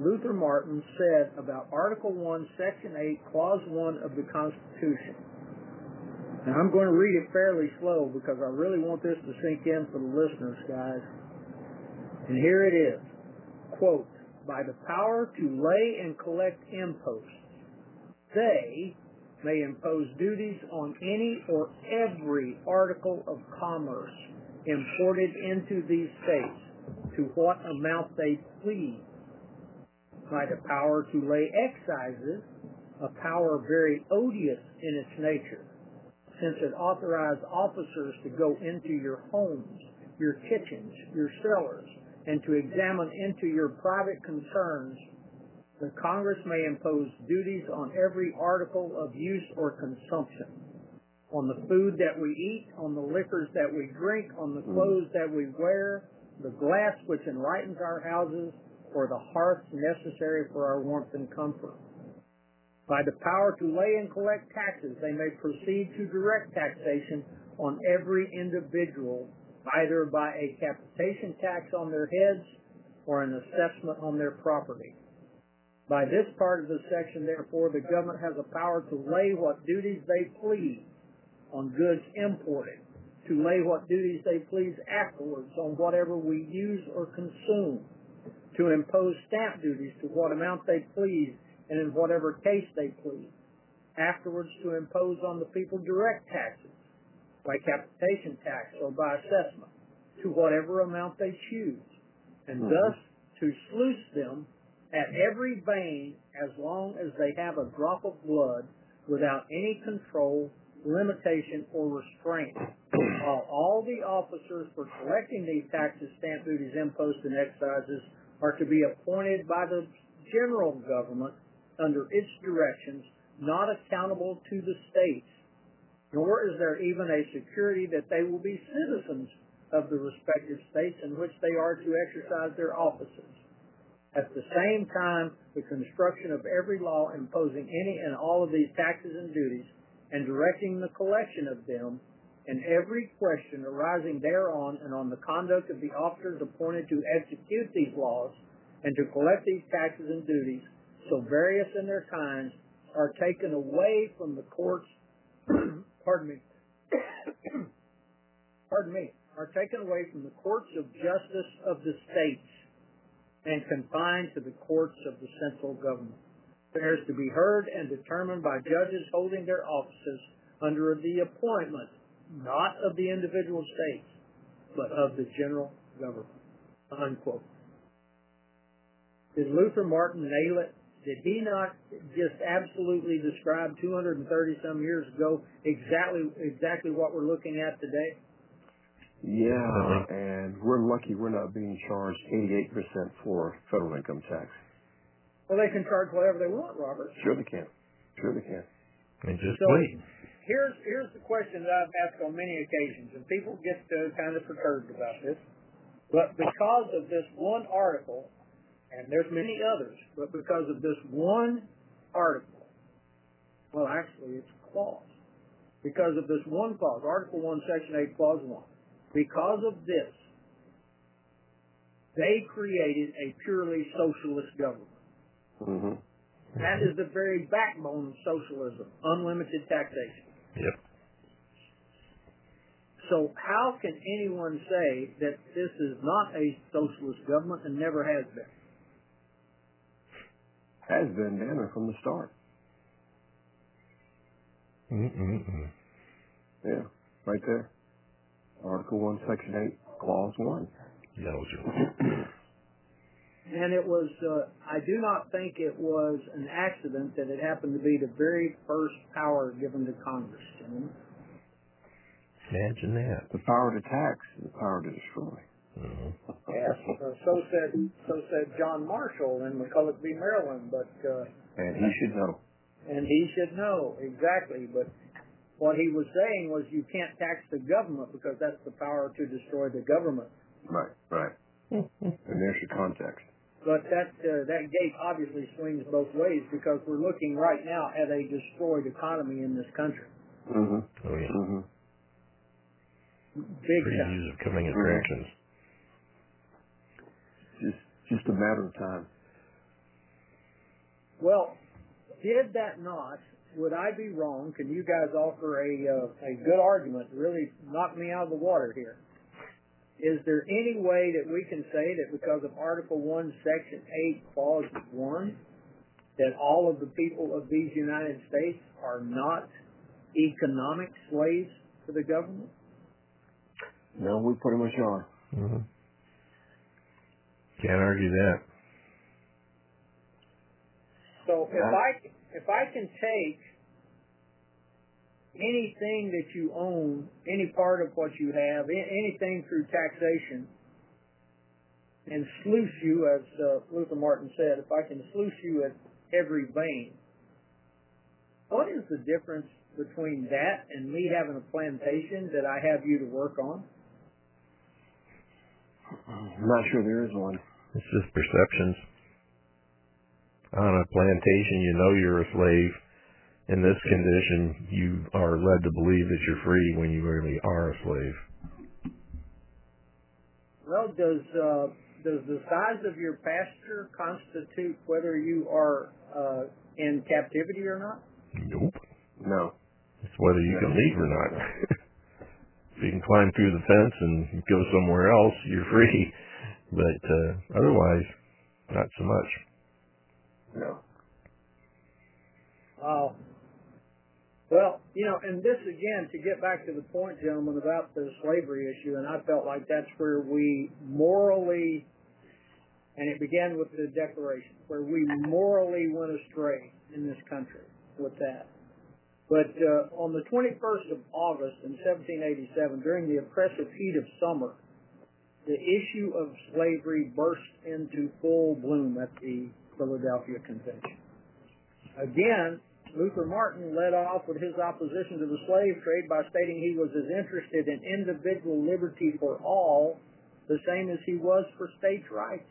S2: Luther Martin said about Article 1, Section 8, Clause 1 of the Constitution. Now I'm going to read it fairly slow because I really want this to sink in for the listeners, guys. And here it is. Quote, by the power to lay and collect imposts, they, may impose duties on any or every article of commerce imported into these states to what amount they please by the power to lay excises, a power very odious in its nature, since it authorized officers to go into your homes, your kitchens, your cellars, and to examine into your private concerns the Congress may impose duties on every article of use or consumption, on the food that we eat, on the liquors that we drink, on the mm-hmm. clothes that we wear, the glass which enlightens our houses, or the hearths necessary for our warmth and comfort. By the power to lay and collect taxes, they may proceed to direct taxation on every individual, either by a capitation tax on their heads or an assessment on their property. By this part of the section, therefore, the government has a power to lay what duties they please on goods imported, to lay what duties they please afterwards on whatever we use or consume, to impose stamp duties to what amount they please and in whatever case they please, afterwards to impose on the people direct taxes, by capitation tax or by assessment, to whatever amount they choose, and mm-hmm. thus to sluice them at every vein as long as they have a drop of blood without any control, limitation, or restraint. While all the officers for collecting these taxes, stamp duties, imposts, and excises are to be appointed by the general government under its directions, not accountable to the states, nor is there even a security that they will be citizens of the respective states in which they are to exercise their offices. At the same time, the construction of every law imposing any and all of these taxes and duties and directing the collection of them and every question arising thereon and on the conduct of the officers appointed to execute these laws and to collect these taxes and duties, so various in their kinds, are taken away from the courts, pardon me, pardon me, are taken away from the courts of justice of the states and confined to the courts of the central government. Affairs to be heard and determined by judges holding their offices under the appointment, not of the individual states, but of the general government. Unquote. Did Luther Martin nail it? Did he not just absolutely describe 230 some years ago exactly exactly what we're looking at today?
S4: Yeah, that uh-huh. We're lucky we're not being charged 88% for federal income tax.
S2: Well, they can charge whatever they want, Robert.
S4: Sure they can. Sure they can.
S5: And Just
S2: wait. Here's the question that I've asked on many occasions, and people get uh, kind of perturbed about this. But Because of this one article, and there's many others, but because of this one article, well, actually it's a clause. Because of this one clause, Article 1, Section 8, Clause 1, because of this, they created a purely socialist government.
S4: Mm-hmm.
S2: That is the very backbone of socialism, unlimited taxation.
S4: Yep.
S2: So how can anyone say that this is not a socialist government and never has been?
S4: Has been, Banner, from the start. Mm-mm-mm. Yeah, right there. Article 1, Section 8, Clause 1. that
S5: was your
S2: And it was, uh, I do not think it was an accident that it happened to be the very first power given to Congress.
S5: Imagine that. The power to tax and the power to destroy.
S2: Mm-hmm. yes, uh, so said so said John Marshall in McCulloch v. Maryland, but uh,
S4: and
S2: he should know. And he should know exactly, but what he was saying was you can't tax the government because that's the power to destroy the government.
S4: Right, right. and there's your context.
S2: But that uh, that gate obviously swings both ways because we're looking right now at a destroyed economy in this country.
S4: Mm-hmm. Oh yeah. Mm-hmm.
S5: Big issues of coming attractions.
S4: Just just a matter of time.
S2: Well, did that not would I be wrong? Can you guys offer a uh, a good argument to really knock me out of the water here? Is there any way that we can say that because of Article One, Section Eight, Clause One, that all of the people of these United States are not economic slaves to the government?
S4: No, we pretty much are.
S5: Mm-hmm. Can't argue that.
S2: So if I if I can take anything that you own, any part of what you have, anything through taxation, and sluice you, as uh, Luther Martin said, if I can sluice you at every vein, what is the difference between that and me having a plantation that I have you to work on?
S4: I'm not sure there is one. It's
S5: just perceptions on a plantation, you know you're a slave. In this condition, you are led to believe that you're free when you really are a slave.
S2: Well, does uh, does the size of your pasture constitute whether you are uh, in captivity or not?
S5: Nope.
S4: No.
S5: It's whether you can leave or not. if you can climb through the fence and go somewhere else, you're free. But uh, otherwise, not so much. No.
S2: Wow. Well, you know, and this again, to get back to the point, gentlemen, about the slavery issue, and I felt like that's where we morally, and it began with the Declaration, where we morally went astray in this country with that. But uh, on the 21st of August in 1787, during the oppressive heat of summer, the issue of slavery burst into full bloom at the Philadelphia Convention. Again, Luther Martin led off with his opposition to the slave trade by stating he was as interested in individual liberty for all, the same as he was for states' rights.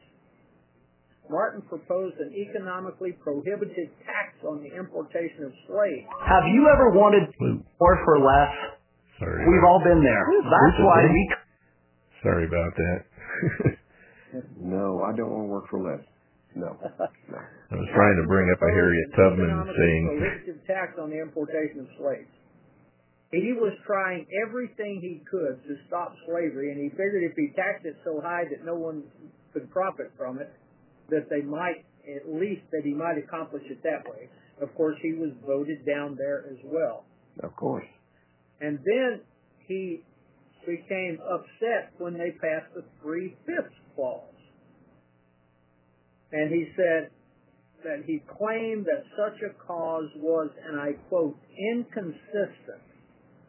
S2: Martin proposed an economically prohibited tax on the importation of slaves. Have you ever wanted more for less?
S5: Sorry.
S2: We've all been there. That's why we.
S5: Sorry about that.
S4: no, I don't want to work for less. No.
S5: I was trying to bring up a Harriet Tubman saying.
S2: Prohibitive tax on the importation of slaves. He was trying everything he could to stop slavery, and he figured if he taxed it so high that no one could profit from it, that they might, at least that he might accomplish it that way. Of course, he was voted down there as well.
S4: Of course.
S2: And then he became upset when they passed the three-fifths clause and he said that he claimed that such a cause was, and I quote, inconsistent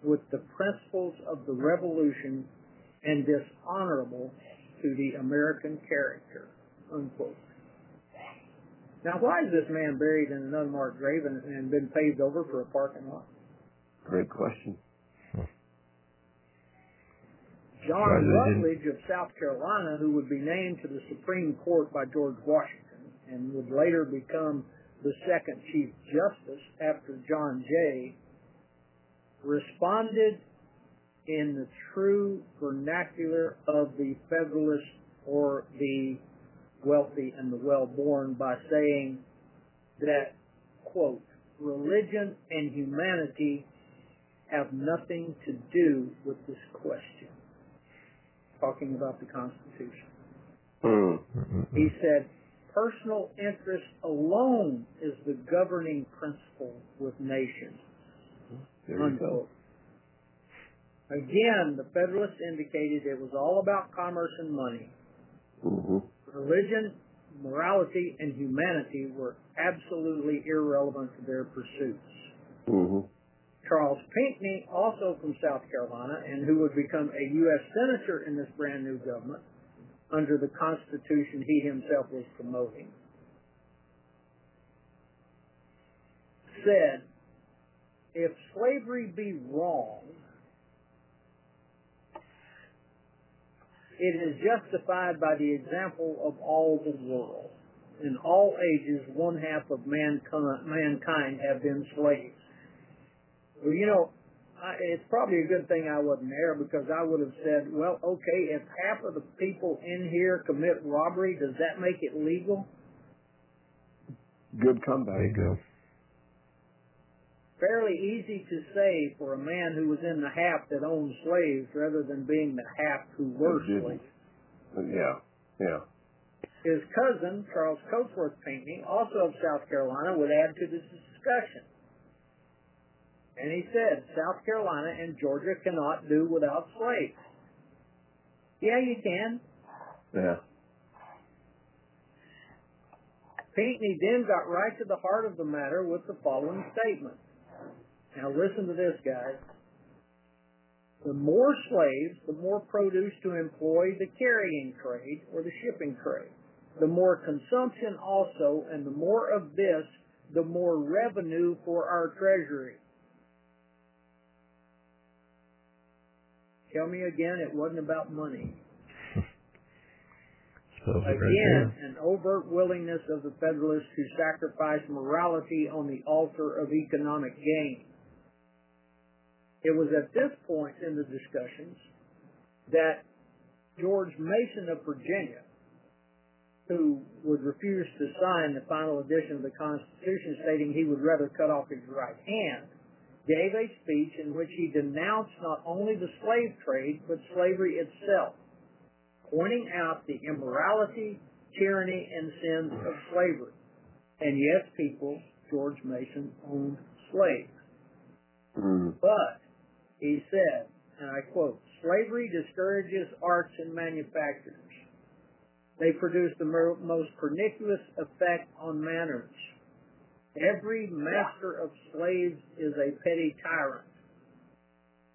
S2: with the principles of the revolution and dishonorable to the American character, unquote. Now, why is this man buried in an unmarked grave and, and been paved over for a parking lot?
S4: Great question.
S2: John Rutledge of South Carolina, who would be named to the Supreme Court by George Washington and would later become the second Chief Justice after John Jay, responded in the true vernacular of the Federalist or the wealthy and the well-born by saying that, quote, religion and humanity have nothing to do with this question talking about the Constitution.
S4: Mm-hmm.
S2: He said, personal interest alone is the governing principle with nations. Again, the Federalists indicated it was all about commerce and money.
S4: Mm-hmm.
S2: Religion, morality, and humanity were absolutely irrelevant to their pursuits.
S4: Mm-hmm.
S2: Charles Pinckney, also from South Carolina, and who would become a U.S. Senator in this brand new government under the Constitution he himself was promoting, said, if slavery be wrong, it is justified by the example of all the world. In all ages, one half of mankind have been slaves. Well, you know, I, it's probably a good thing I wasn't there because I would have said, well, okay, if half of the people in here commit robbery, does that make it legal?
S4: Good comeback. There you go.
S2: Fairly easy to say for a man who was in the half that owned slaves rather than being the half who were slaves.
S4: Yeah, yeah.
S2: His cousin, Charles Cotesworth Pinckney, also of South Carolina, would add to this discussion. And he said, South Carolina and Georgia cannot do without slaves. Yeah, you can.
S4: Yeah.
S2: Pinckney then got right to the heart of the matter with the following statement. Now listen to this, guys. The more slaves, the more produce to employ the carrying trade or the shipping trade. The more consumption also, and the more of this, the more revenue for our treasury. Tell me again, it wasn't about money. Again, an overt willingness of the Federalists to sacrifice morality on the altar of economic gain. It was at this point in the discussions that George Mason of Virginia, who would refuse to sign the final edition of the Constitution stating he would rather cut off his right hand gave a speech in which he denounced not only the slave trade, but slavery itself, pointing out the immorality, tyranny, and sins of slavery. And yes, people, George Mason owned slaves. Mm-hmm. But he said, and I quote, slavery discourages arts and manufactures. They produce the most pernicious effect on manners. Every master of slaves is a petty tyrant.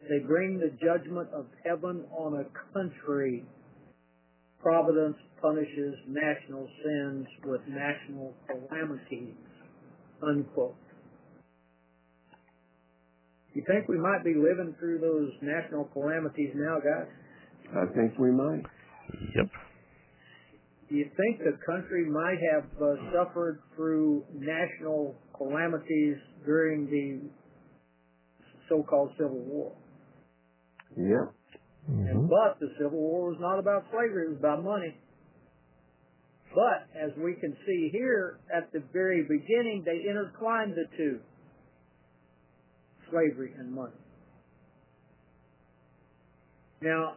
S2: They bring the judgment of heaven on a country. Providence punishes national sins with national calamities. Unquote. You think we might be living through those national calamities now, guys?
S4: I think we might.
S5: Yep.
S2: Do you think the country might have uh, suffered through national calamities during the so-called Civil War.
S4: Yeah.
S2: Mm-hmm. And, but the Civil War was not about slavery; it was about money. But as we can see here, at the very beginning, they intertwined the two: slavery and money. Now,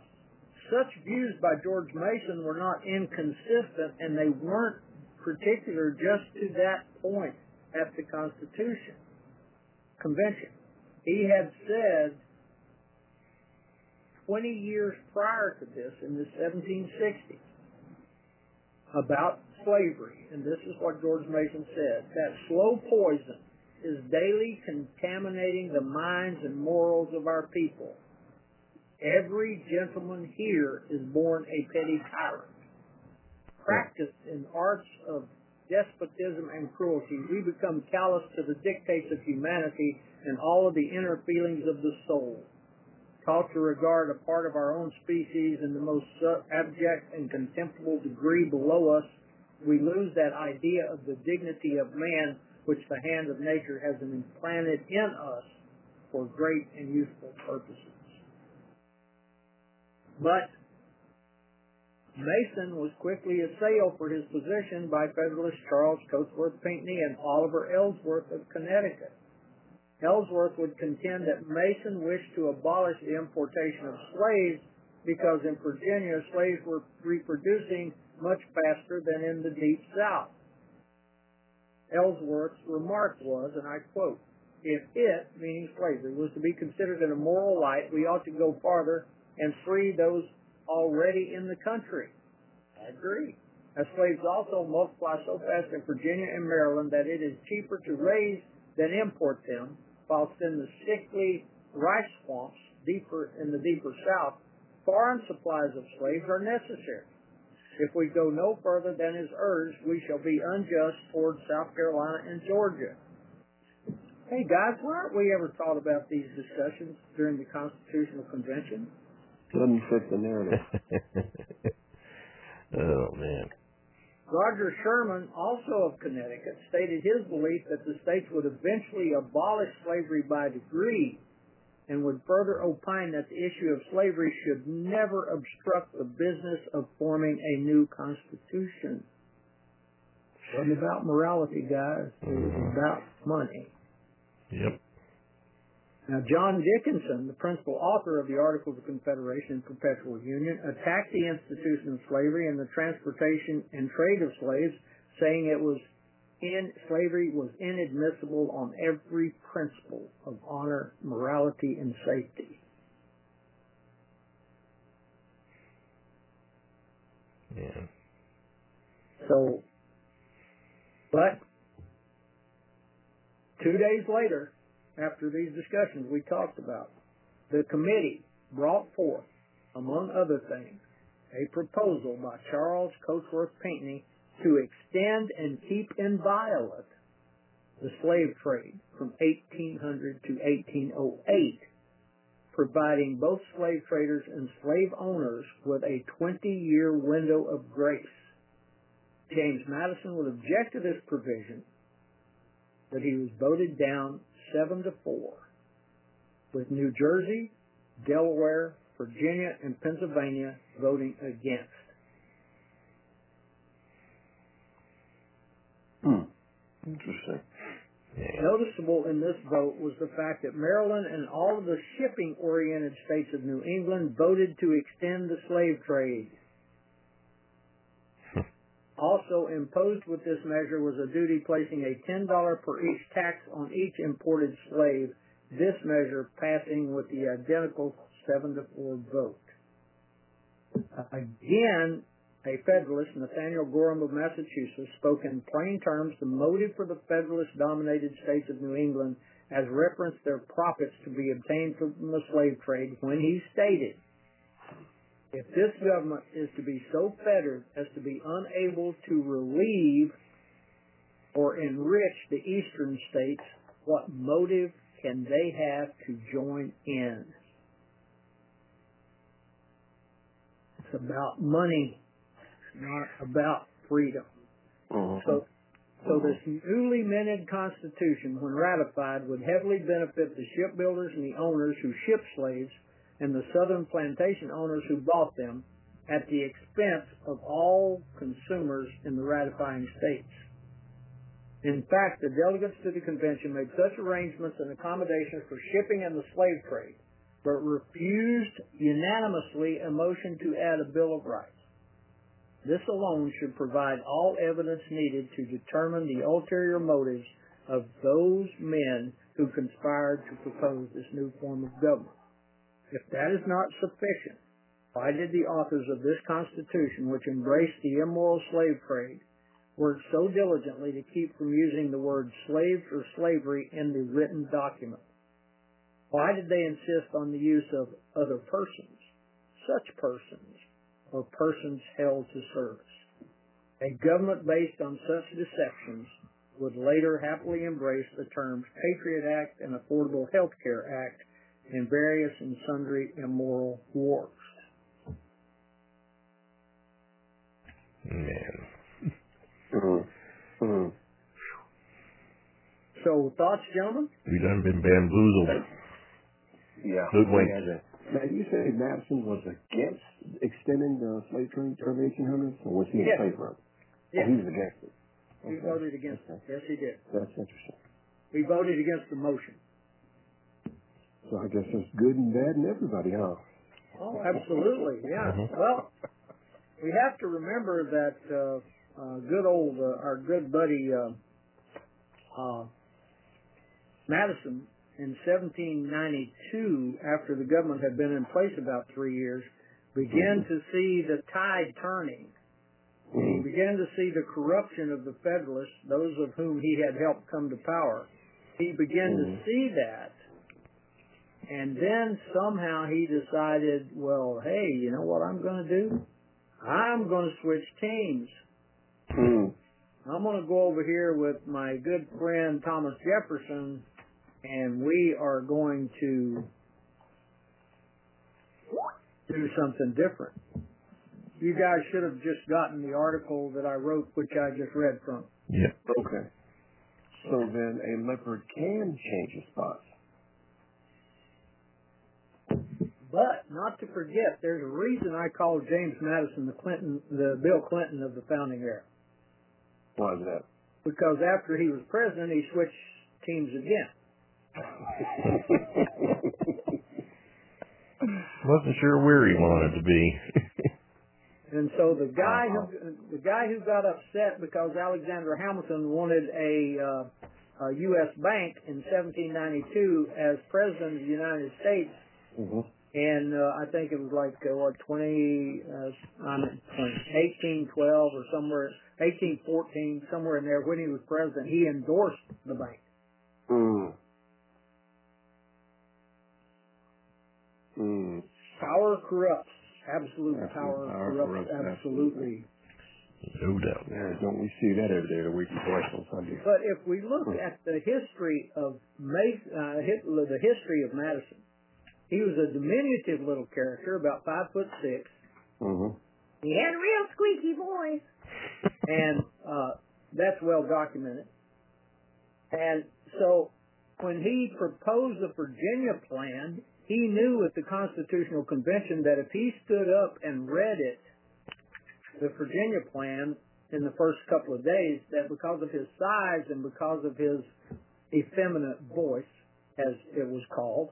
S2: such views by George Mason were not inconsistent and they weren't particular just to that point at the Constitution Convention. He had said 20 years prior to this in the 1760s about slavery, and this is what George Mason said, that slow poison is daily contaminating the minds and morals of our people Every gentleman here is born a petty tyrant. Practiced in arts of despotism and cruelty, we become callous to the dictates of humanity and all of the inner feelings of the soul. Taught to regard a part of our own species in the most abject and contemptible degree below us, we lose that idea of the dignity of man which the hand of nature has implanted in us for great and useful purposes. But Mason was quickly assailed for his position by Federalist Charles Cotesworth Pinckney and Oliver Ellsworth of Connecticut. Ellsworth would contend that Mason wished to abolish the importation of slaves because in Virginia slaves were reproducing much faster than in the Deep South. Ellsworth's remark was, and I quote, if it, meaning slavery, was to be considered in a moral light, we ought to go farther and free those already in the country. I agree. As slaves also multiply so fast in Virginia and Maryland that it is cheaper to raise than import them, whilst in the sickly rice swamps deeper in the deeper south, foreign supplies of slaves are necessary. If we go no further than is urged, we shall be unjust toward South Carolina and Georgia. Hey guys, why aren't we ever taught about these discussions during the Constitutional Convention?
S4: Doesn't fit the narrative. oh,
S5: man.
S2: Roger Sherman, also of Connecticut, stated his belief that the states would eventually abolish slavery by degree and would further opine that the issue of slavery should never obstruct the business of forming a new constitution. It wasn't about morality, guys. It was mm-hmm. about money.
S5: Yep.
S2: Now, John Dickinson, the principal author of the Articles of Confederation and Perpetual Union, attacked the institution of slavery and the transportation and trade of slaves, saying it was in slavery was inadmissible on every principle of honor, morality, and safety.
S5: Yeah.
S2: So, but two days later, after these discussions we talked about, the committee brought forth, among other things, a proposal by Charles Cotesworth Pinckney to extend and keep inviolate the slave trade from 1800 to 1808, providing both slave traders and slave owners with a 20-year window of grace. James Madison would object to this provision, but he was voted down 7 to 4, with New Jersey, Delaware, Virginia, and Pennsylvania voting against.
S4: Hmm. Interesting.
S2: Noticeable in this vote was the fact that Maryland and all of the shipping-oriented states of New England voted to extend the slave trade. Also imposed with this measure was a duty placing a $10 per each tax on each imported slave, this measure passing with the identical 7 to 4 vote. Again, a Federalist, Nathaniel Gorham of Massachusetts, spoke in plain terms the motive for the Federalist-dominated states of New England as referenced their profits to be obtained from the slave trade when he stated, if this government is to be so fettered as to be unable to relieve or enrich the eastern states, what motive can they have to join in? It's about money, not about freedom. Uh-huh.
S4: So,
S2: so this newly minted constitution, when ratified, would heavily benefit the shipbuilders and the owners who ship slaves – and the southern plantation owners who bought them at the expense of all consumers in the ratifying states. In fact, the delegates to the convention made such arrangements and accommodations for shipping and the slave trade, but refused unanimously a motion to add a Bill of Rights. This alone should provide all evidence needed to determine the ulterior motives of those men who conspired to propose this new form of government. If that is not sufficient, why did the authors of this Constitution, which embraced the immoral slave trade, work so diligently to keep from using the word slave or slavery in the written document? Why did they insist on the use of other persons, such persons, or persons held to service? A government based on such deceptions would later happily embrace the terms Patriot Act and Affordable Health Care Act in various and sundry immoral works.
S5: Man. hmm
S2: hmm So, thoughts, gentlemen?
S5: We done been bamboozled. Yeah. Good point.
S4: Now, you say Madison was against extending the slave trade to 1800, or was
S2: he in favor of
S4: it? Yes. he was against it. Okay. He voted against it. Yes, he did. That's interesting. He
S2: voted against the motion.
S4: So I guess there's good and bad in everybody, huh?
S2: Oh, absolutely. Yeah. Mm-hmm. Well, we have to remember that uh, uh, good old uh, our good buddy uh, uh, Madison in 1792, after the government had been in place about three years, began to see the tide turning. He mm-hmm. began to see the corruption of the Federalists, those of whom he had helped come to power. He began to mm-hmm. see that and then somehow he decided, well, hey, you know what I'm going to do? I'm going to switch teams.
S4: Mm.
S2: I'm going to go over here with my good friend Thomas Jefferson, and we are going to do something different. You guys should have just gotten the article that I wrote, which I just read from.
S5: Yeah.
S4: Okay. So then a leopard can change his spots.
S2: But not to forget, there's a reason I called James Madison the Clinton, the Bill Clinton of the founding era.
S4: Why is that?
S2: Because after he was president, he switched teams again.
S5: Wasn't sure where he wanted to be.
S2: and so the guy who uh-huh. the guy who got upset because Alexander Hamilton wanted a, uh, a U.S. bank in 1792 as president of the United States.
S4: Mm-hmm
S2: and uh, I think it was like uh, what 20, uh, I mean, 1812 or somewhere, 1814, somewhere in there when he was president, he endorsed the bank.
S4: Mm.
S2: Mm. Power corrupts. Absolute power, power corrupts, corrupts absolutely. absolutely.
S5: No doubt.
S4: Yeah, don't we see that every day of the week before on Sunday?
S2: But if we look hmm. at the history of uh, the history of Madison, he was a diminutive little character, about five foot 6 mm-hmm. He had a real squeaky voice, and uh, that's well documented. And so, when he proposed the Virginia plan, he knew at the Constitutional Convention that if he stood up and read it, the Virginia plan in the first couple of days, that because of his size and because of his effeminate voice, as it was called,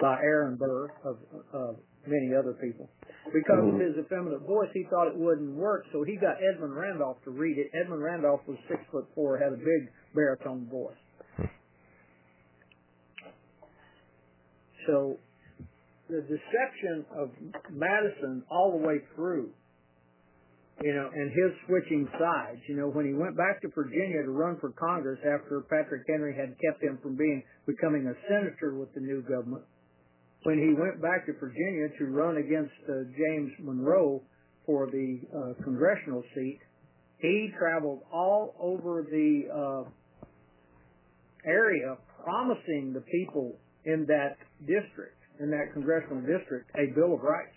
S2: by Aaron Burr of, of many other people. Because of mm-hmm. his effeminate voice, he thought it wouldn't work, so he got Edmund Randolph to read it. Edmund Randolph was six foot four, had a big baritone voice. So the deception of Madison all the way through, you know, and his switching sides, you know, when he went back to Virginia to run for Congress after Patrick Henry had kept him from being becoming a senator with the new government, when he went back to Virginia to run against uh, James Monroe for the uh, congressional seat, he traveled all over the uh, area promising the people in that district, in that congressional district, a Bill of Rights.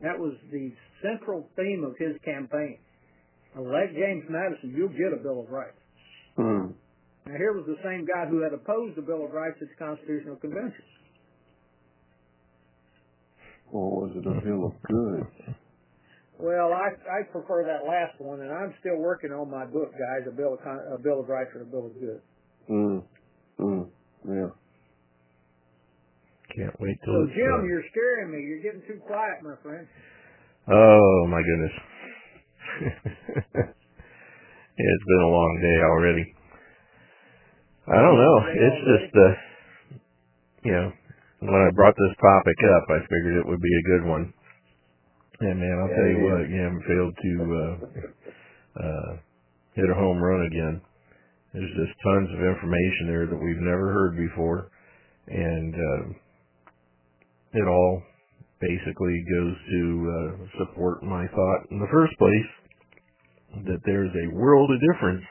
S2: That was the central theme of his campaign. Elect James Madison, you'll get a Bill of Rights.
S4: Mm.
S2: Now, here was the same guy who had opposed the Bill of Rights at the Constitutional Convention
S4: or was it a hill of goods? Well, I
S2: I prefer that last one, and I'm still working on my book, guys. A bill of a bill of rights or a bill of goods.
S4: Mm. Mm. Yeah.
S5: Can't wait till.
S2: So Jim, done. you're scaring me. You're getting too quiet, my friend.
S5: Oh my goodness. it's been a long day already. I don't know. It's just the, uh, you know, when I brought this topic up, I figured it would be a good one. And man, I'll yeah, tell you yeah. what, yam failed to uh, uh, hit a home run again. There's just tons of information there that we've never heard before, and uh, it all basically goes to uh, support my thought in the first place that there's a world of difference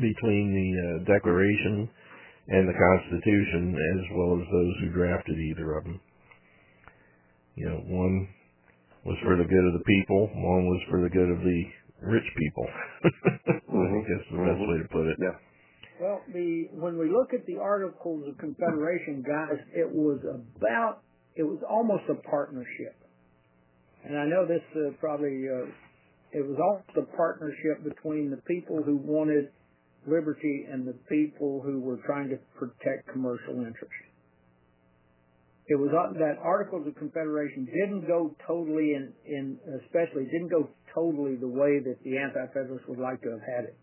S5: between the uh, Declaration and the Constitution as well as those who drafted either of them. You know, one was for the good of the people, one was for the good of the rich people. mm-hmm. I guess the best mm-hmm. way to put it.
S4: Yeah.
S2: Well, the when we look at the Articles of Confederation, guys, it was about it was almost a partnership, and I know this uh, probably uh, it was almost a partnership between the people who wanted liberty and the people who were trying to protect commercial interests. It was uh, that Articles of Confederation didn't go totally in, in especially didn't go totally the way that the Anti-Federalists would like to have had it,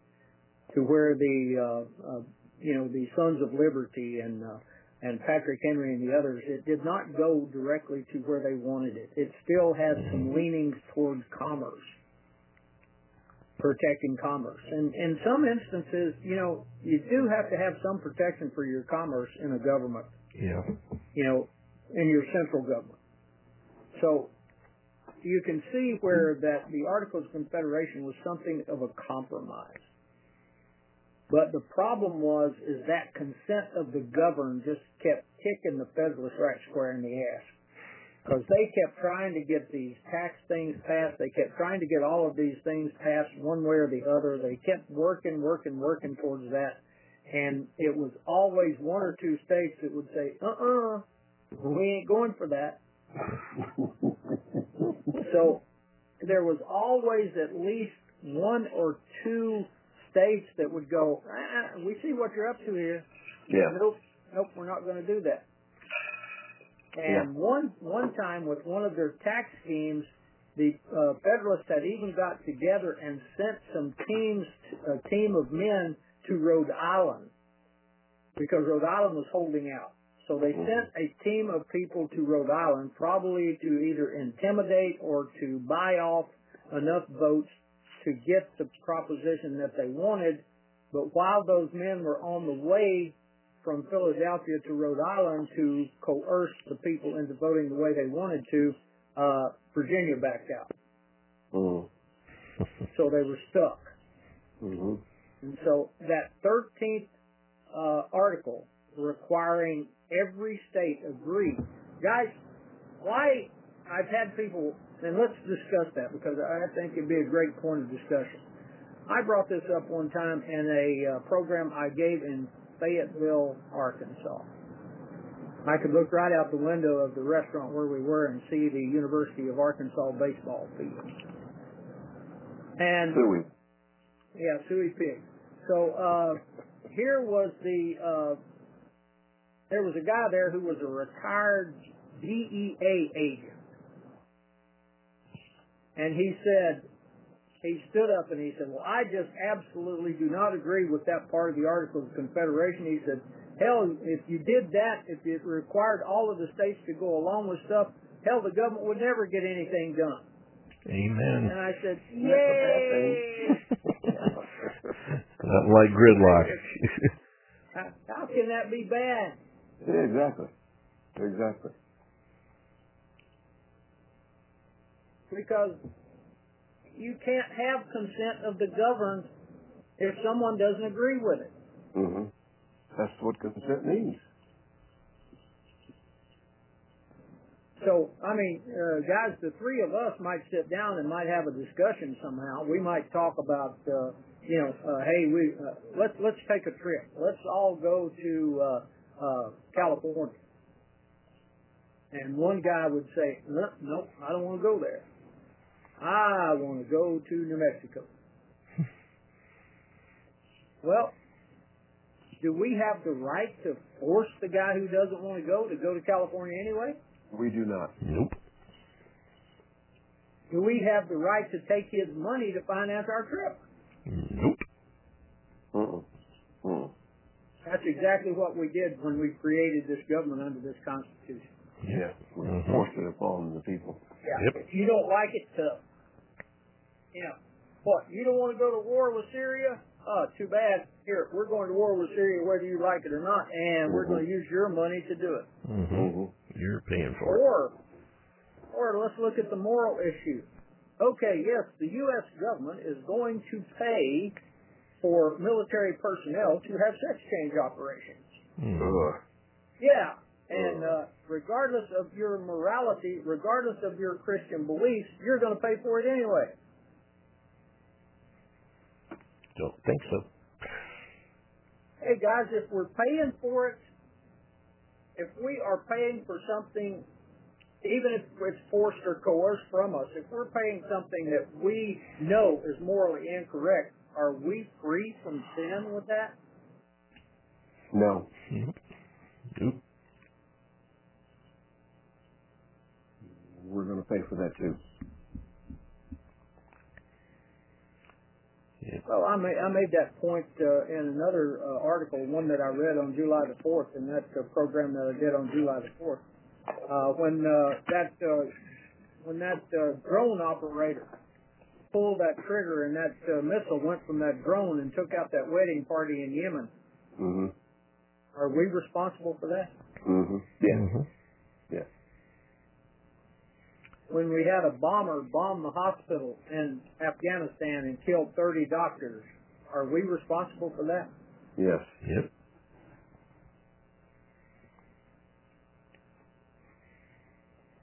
S2: to where the uh, uh, you know the Sons of Liberty and uh, and Patrick Henry and the others, it did not go directly to where they wanted it. It still had some leanings towards commerce protecting commerce. and In some instances, you know, you do have to have some protection for your commerce in a government.
S5: Yeah.
S2: You know, in your central government. So you can see where that the Articles of Confederation was something of a compromise. But the problem was is that consent of the governed just kept kicking the federalist right square in the ass because they kept trying to get these tax things passed. They kept trying to get all of these things passed one way or the other. They kept working, working, working towards that. And it was always one or two states that would say, uh-uh, we ain't going for that. so there was always at least one or two states that would go, ah, we see what you're up to here. Yeah. Nope, nope, we're not going to do that. Yeah. And one one time with one of their tax schemes, the uh, Federalists had even got together and sent some teams, a team of men to Rhode Island because Rhode Island was holding out. So they mm-hmm. sent a team of people to Rhode Island, probably to either intimidate or to buy off enough votes to get the proposition that they wanted. But while those men were on the way from Philadelphia to Rhode Island to coerce the people into voting the way they wanted to, uh, Virginia backed out.
S4: Mm.
S2: so they were stuck.
S4: Mm-hmm.
S2: And so that 13th uh, article requiring every state agree. Guys, why I've had people, and let's discuss that because I think it'd be a great point of discussion. I brought this up one time in a uh, program I gave in Fayetteville, Arkansas. I could look right out the window of the restaurant where we were and see the University of Arkansas baseball field. And
S4: Suey.
S2: Yeah, Suey Pig. So uh, here was the uh, there was a guy there who was a retired DEA agent, and he said he stood up and he said, well, I just absolutely do not agree with that part of the Articles of Confederation. He said, hell, if you did that, if it required all of the states to go along with stuff, hell, the government would never get anything done.
S5: Amen.
S2: And I said, yay! Not
S5: like gridlock.
S2: how, how can that be bad?
S4: Yeah, exactly. Exactly.
S2: Because you can't have consent of the governed if someone doesn't agree with it.
S4: Mm-hmm. That's what consent means.
S2: So, I mean, uh, guys, the three of us might sit down and might have a discussion somehow. We might talk about, uh, you know, uh, hey, we uh, let's let's take a trip. Let's all go to uh, uh, California. And one guy would say, no, nope, I don't want to go there. I want to go to New Mexico. well, do we have the right to force the guy who doesn't want to go to go to California anyway?
S4: We do not. Nope.
S2: Do we have the right to take his money to finance our trip?
S5: Nope.
S4: Uh-uh. Uh-uh.
S2: That's exactly what we did when we created this government under this Constitution.
S4: Yeah, we're mm-hmm. it upon the people. Yeah.
S2: Yep. If you don't like it, tough. Yeah. What, you don't want to go to war with Syria? Oh, too bad. Here, we're going to war with Syria whether you like it or not, and we're going to use your money to do it.
S5: Mm-hmm. mm-hmm. You're paying for
S2: or, it. Or let's look at the moral issue. Okay, yes, the U.S. government is going to pay for military personnel to have sex change operations. Mm-hmm. Yeah, and uh, regardless of your morality, regardless of your Christian beliefs, you're going to pay for it anyway.
S5: Don't think so.
S2: Hey guys, if we're paying for it, if we are paying for something, even if it's forced or coerced from us, if we're paying something that we know is morally incorrect, are we free from sin with that?
S4: No. Mm-hmm. Nope. We're going to pay for that too.
S2: Well, I made, I made that point uh, in another uh, article, one that I read on July the 4th, and that's a program that I did on July the 4th. Uh, when uh, that uh, when that uh, drone operator pulled that trigger and that uh, missile went from that drone and took out that wedding party in
S4: Yemen, mm-hmm.
S2: are we responsible for that?
S4: Mm-hmm. Yeah. Mm-hmm. Yeah
S2: when we had a bomber bomb the hospital in Afghanistan and killed 30 doctors. Are we responsible for that?
S4: Yes. Yep.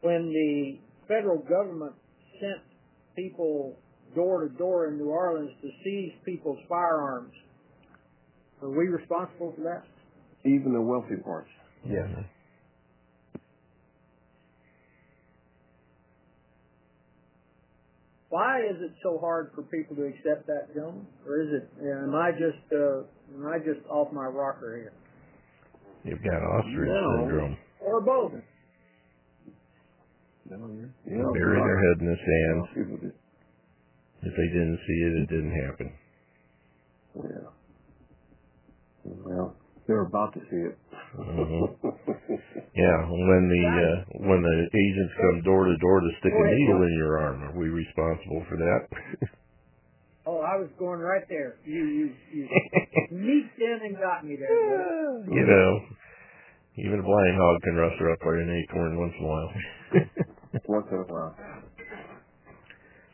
S2: When the federal government sent people door to door in New Orleans to seize people's firearms, are we responsible for that?
S4: Even the wealthy parts.
S5: Yes.
S2: Why is it so hard for people to accept that, gentlemen? Or is it? Uh, am I just uh, am I just off my rocker here?
S5: You've got ostrich no. syndrome.
S2: Or both.
S4: No, you're, you're
S5: bury their head in the sand. If they didn't see it, it didn't happen.
S4: Yeah. Well, they're about to see it. mm-hmm. Yeah,
S5: when the uh, when the agents come door to door to stick a needle in your arm, are we responsible for that?
S2: oh, I was going right there. You you you sneaked in and got me there. Yeah, you mm-hmm.
S5: know, even a blind hog can rustle up like an acorn once in a while.
S4: once in a while.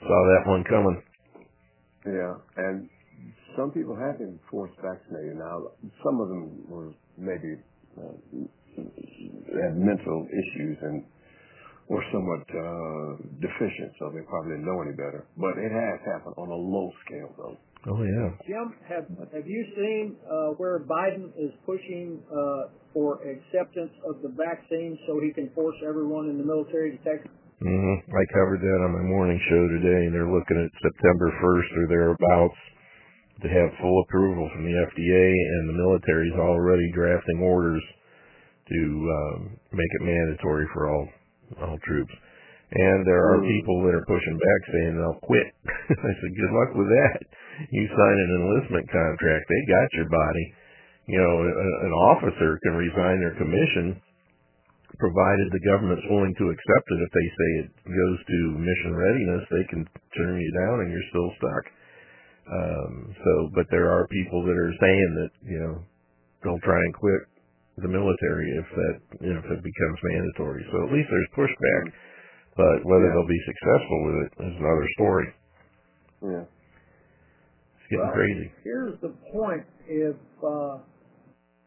S5: Saw that one coming.
S4: Yeah, and some people have been forced vaccinated. Now, some of them were maybe uh, mental issues and were somewhat uh, deficient, so they probably know any better. But it has happened on a low scale, though.
S5: Oh yeah.
S2: Jim, have have you seen uh, where Biden is pushing uh, for acceptance of the vaccine so he can force everyone in the military to take?
S5: Mm-hmm. I covered that on my morning show today, and they're looking at September 1st or thereabouts to have full approval from the FDA and the military is already drafting orders to um, make it mandatory for all all troops. And there are hmm. people that are pushing back saying they'll quit. I said, good luck with that. You sign an enlistment contract. They got your body. You know, a, an officer can resign their commission provided the government's willing to accept it. If they say it goes to mission readiness, they can turn you down and you're still stuck. Um, so, but there are people that are saying that you know don't try and quit the military if that you know, if it becomes mandatory. So at least there's pushback, mm-hmm. but whether yeah. they'll be successful with it is another story.
S4: Yeah,
S5: it's getting
S2: well,
S5: crazy.
S2: Here's the point: if uh,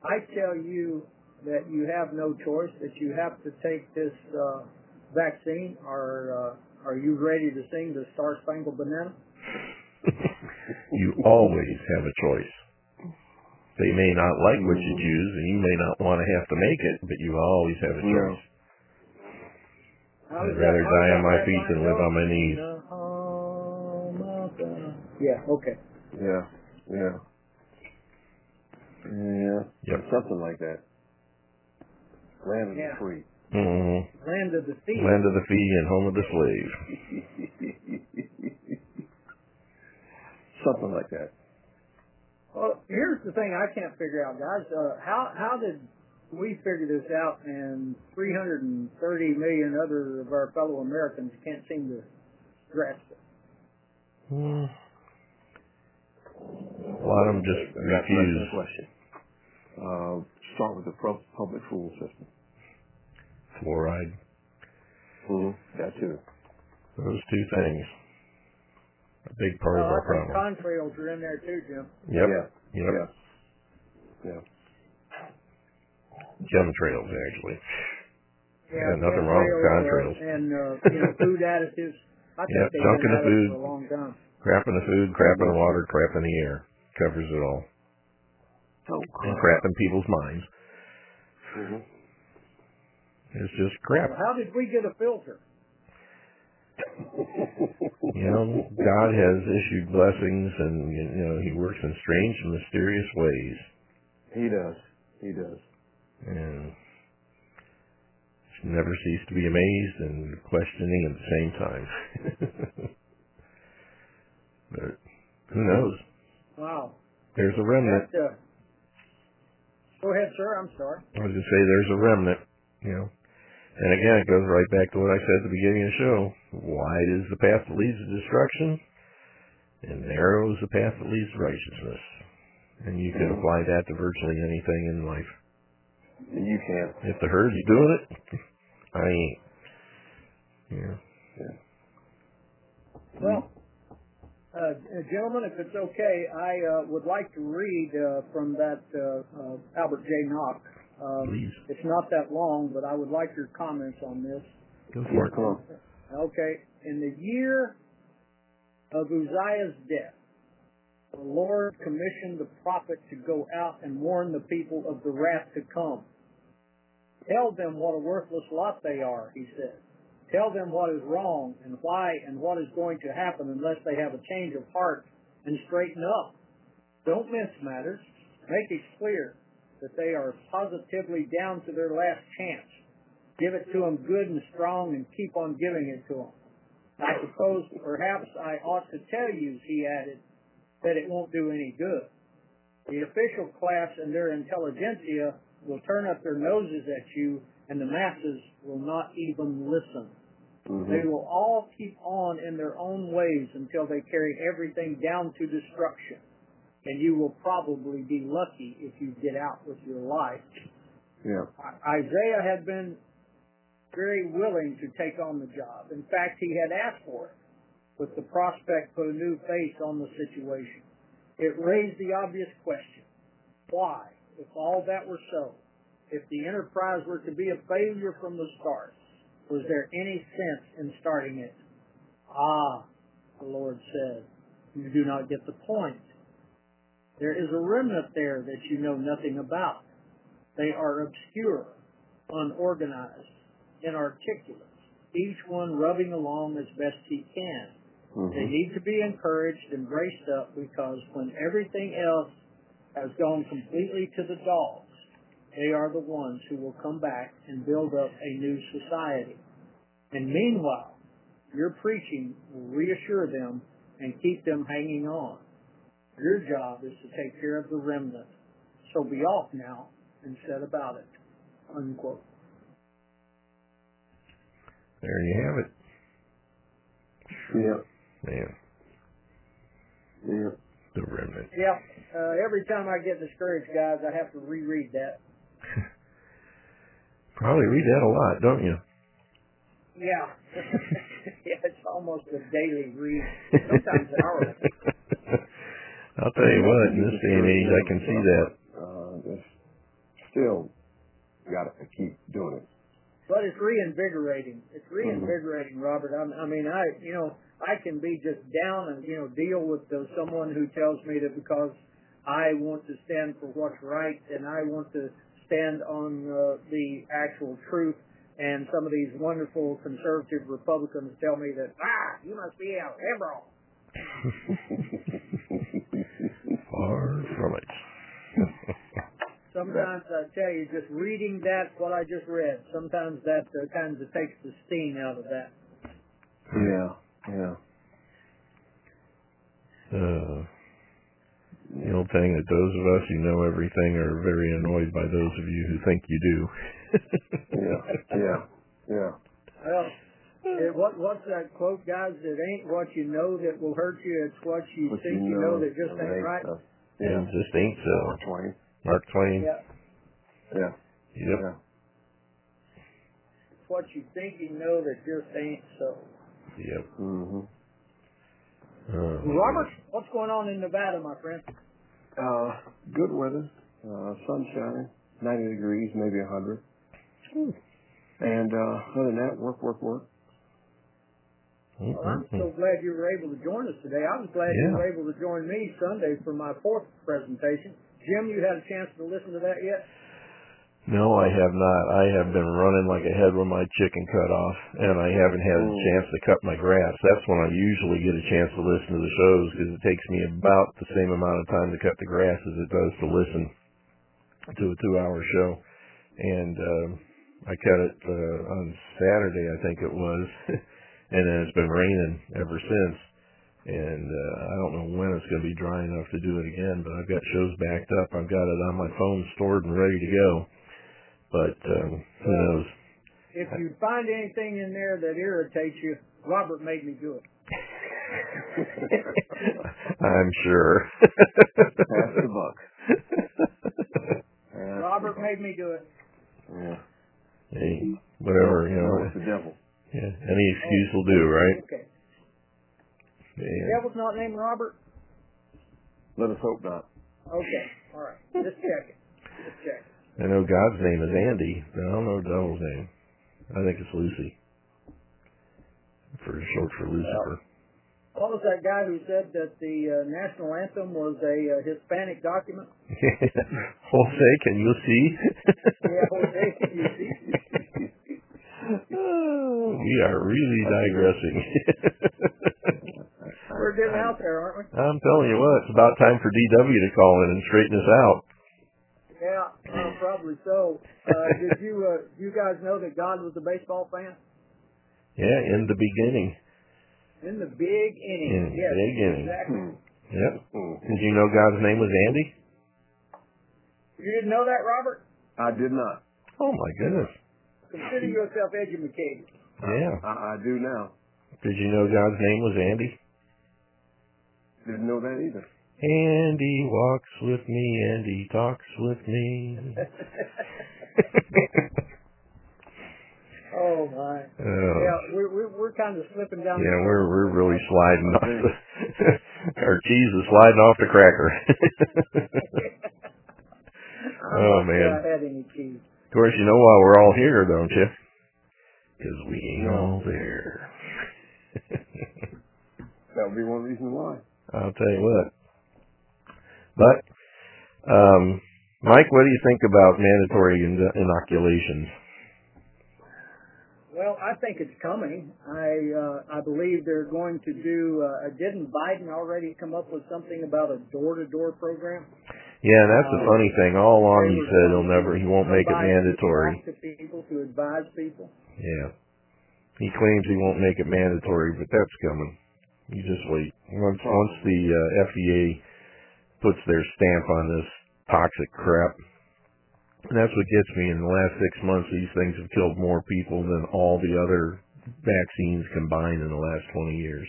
S2: I tell you that you have no choice, that you have to take this uh, vaccine, are uh, are you ready to sing the Star Spangled Banana?
S5: You always have a choice. They may not like what you choose, and you may not want to have to make it, but you always have a choice. I'd rather die on my feet than live on my knees.
S4: Yeah, okay. Yeah, yeah. Yeah. Yep. Something like that. Land of yeah. the free.
S2: Mm-hmm. Land of the free. Land of the
S5: free and home of the slave.
S4: something like that.
S2: Well, here's the thing I can't figure out, guys. Uh, how how did we figure this out, and 330 million other of our fellow Americans can't seem to grasp it? Hmm.
S5: A lot of them just refuse.
S4: Question. Uh, start with the public school system.
S5: Fluoride.
S4: Mm, that
S5: too. Those two things a big part of oh, our problem.
S2: Contrails are in there too,
S5: Jim. Yep. Yeah.
S4: Yep. Yeah. yeah.
S5: Chemtrails, actually.
S2: Yeah, yeah
S5: nothing wrong with contrails. And uh,
S2: you know, food additives. yep,
S5: junk in the food. a
S2: long time.
S5: Crap
S2: in
S5: the food, crap in the water, crap in the air. Covers it all.
S2: Oh, crap.
S5: And
S2: crap
S5: in people's minds.
S4: Mm-hmm.
S5: It's just crap. Well,
S2: how did we get a filter?
S5: You know, God has issued blessings, and you know He works in strange and mysterious ways.
S4: He does. He does.
S5: And never cease to be amazed and questioning at the same time. but who knows?
S2: Wow.
S5: There's a remnant.
S2: That, uh, go ahead, sir. I'm sorry. I
S5: was to say there's a remnant. You know. And again, it goes right back to what I said at the beginning of the show. Wide is the path that leads to destruction, and narrow is the path that leads to righteousness. And you can mm-hmm. apply that to virtually anything in life.
S4: You can.
S5: If the herd's doing it, I ain't.
S4: Yeah. yeah.
S2: Well, uh, uh, gentlemen, if it's okay, I uh, would like to read uh, from that uh, uh, Albert J. Nock's
S5: um, Please.
S2: It's not that long, but I would like your comments on this.
S5: Go for it. Go
S2: Okay. In the year of Uzziah's death, the Lord commissioned the prophet to go out and warn the people of the wrath to come. Tell them what a worthless lot they are, he said. Tell them what is wrong and why and what is going to happen unless they have a change of heart and straighten up. Don't mince matters. Make it clear that they are positively down to their last chance. Give it to them good and strong and keep on giving it to them. I suppose perhaps I ought to tell you, he added, that it won't do any good. The official class and their intelligentsia will turn up their noses at you, and the masses will not even listen. Mm-hmm. They will all keep on in their own ways until they carry everything down to destruction and you will probably be lucky if you get out with your life.
S4: Yeah.
S2: Isaiah had been very willing to take on the job. In fact, he had asked for it with the prospect put a new face on the situation. It raised the obvious question. Why, if all that were so, if the enterprise were to be a failure from the start, was there any sense in starting it? Ah, the Lord said, you do not get the point. There is a remnant there that you know nothing about. They are obscure, unorganized, inarticulate, each one rubbing along as best he can. Mm-hmm. They need to be encouraged and braced up because when everything else has gone completely to the dogs, they are the ones who will come back and build up a new society. And meanwhile, your preaching will reassure them and keep them hanging on. Your job is to take care of the remnant. So be off now and set about it. Unquote.
S5: There you have it.
S4: Yeah.
S5: Man.
S4: Yeah.
S5: The remnant.
S2: Yeah. Uh, every time I get discouraged, guys, I have to reread that.
S5: Probably read that a lot, don't you?
S2: Yeah. yeah, it's almost a daily read. Sometimes an hour.
S5: I'll tell you what, in this day and age, I can see that.
S4: Uh, still got to keep doing it.
S2: But it's reinvigorating. It's mm-hmm. reinvigorating, mm-hmm. Robert. I'm, I mean, I you know I can be just down and you know deal with the, someone who tells me that because I want to stand for what's right and I want to stand on uh, the actual truth. And some of these wonderful conservative Republicans tell me that ah, you must be a liberal. Sometimes I tell you, just reading that, what I just read, sometimes that uh, kind of takes the steam out of that.
S4: Yeah, yeah.
S5: Uh, the old thing that those of us who know everything are very annoyed by those of you who think you do.
S4: yeah, yeah, yeah. Well,
S2: it, what, what's that quote, guys? It ain't what you know that will hurt you. It's what you what think you know, know that just ain't right.
S5: Yeah. It just ain't so.
S4: Mark Twain.
S5: Mark Twain.
S2: Yeah.
S4: Yeah. Yep.
S5: Yeah.
S2: What you think you know that just ain't so.
S5: Yep. Mm-hmm. Uh,
S2: Robert, what's going on in Nevada, my friend?
S4: Uh, good weather, uh, sun 90 degrees, maybe 100. Hmm. And uh, other than that, work, work, work.
S2: Well, I'm so glad you were able to join us today. I was glad yeah. you were able to join me Sunday for my fourth presentation. Jim, you had a chance to listen to that yet?
S5: No, I have not. I have been running like a head with my chicken cut off, and I haven't had a oh. chance to cut my grass. That's when I usually get a chance to listen to the shows because it takes me about the same amount of time to cut the grass as it does to listen to a two-hour show. And uh, I cut it uh, on Saturday, I think it was. and then it's been raining ever since. And uh, I don't know when it's going to be dry enough to do it again, but I've got shows backed up. I've got it on my phone stored and ready to go. But um, who knows?
S2: If you find anything in there that irritates you, Robert made me do it.
S5: I'm sure.
S4: That's the book.
S2: Robert made me do
S4: it.
S5: Yeah. Hey, whatever, you know.
S4: It's the devil.
S5: Yeah, any oh, excuse oh, will do, right? Okay. Yeah.
S2: The devil's not named Robert.
S4: Let us hope not.
S2: Okay, all right. Just check it. Just
S5: check it.
S2: I
S5: know God's name is Andy, but I don't know the devil's name. I think it's Lucy. For short for Lucifer. Well,
S2: what was that guy who said that the uh, national anthem was a uh, Hispanic document?
S5: Jose, can you see? yeah, Jose, can you see? we are really digressing.
S2: We're getting out there, aren't we?
S5: I'm telling you what, it's about time for DW to call in and straighten us out.
S2: Yeah, probably so. Uh, did you uh, you guys know that God was a baseball fan?
S5: Yeah, in the beginning.
S2: In the big inning. In
S5: yes,
S2: big inning. Exactly.
S5: Yep. Did you know God's name was Andy?
S2: You didn't know that, Robert?
S4: I did not.
S5: Oh my goodness. Consider
S2: yourself educated. Yeah.
S5: I,
S4: I do now.
S5: Did you know God's name was Andy?
S4: Didn't know that either.
S5: Andy walks with me, Andy talks with me.
S2: oh my! Uh, yeah, we're, we're we're kind of slipping down. Yeah,
S5: we're we're really sliding off. The, our cheese is sliding off the cracker. oh man! I had any cheese. Of course, you know why we're all here, don't you? Because we ain't all there.
S4: that would be one reason why.
S5: I'll tell you what. But, um, Mike, what do you think about mandatory inoculations?
S2: Well, I think it's coming. I uh, I believe they're going to do. Uh, didn't Biden already come up with something about a door-to-door program?
S5: Yeah, and that's the funny thing. All along he said he'll never, he won't make it mandatory.
S2: To advise people.
S5: Yeah. He claims he won't make it mandatory, but that's coming. You just wait. Once once the uh, FDA puts their stamp on this toxic crap, and that's what gets me. In the last six months, these things have killed more people than all the other vaccines combined in the last 20 years.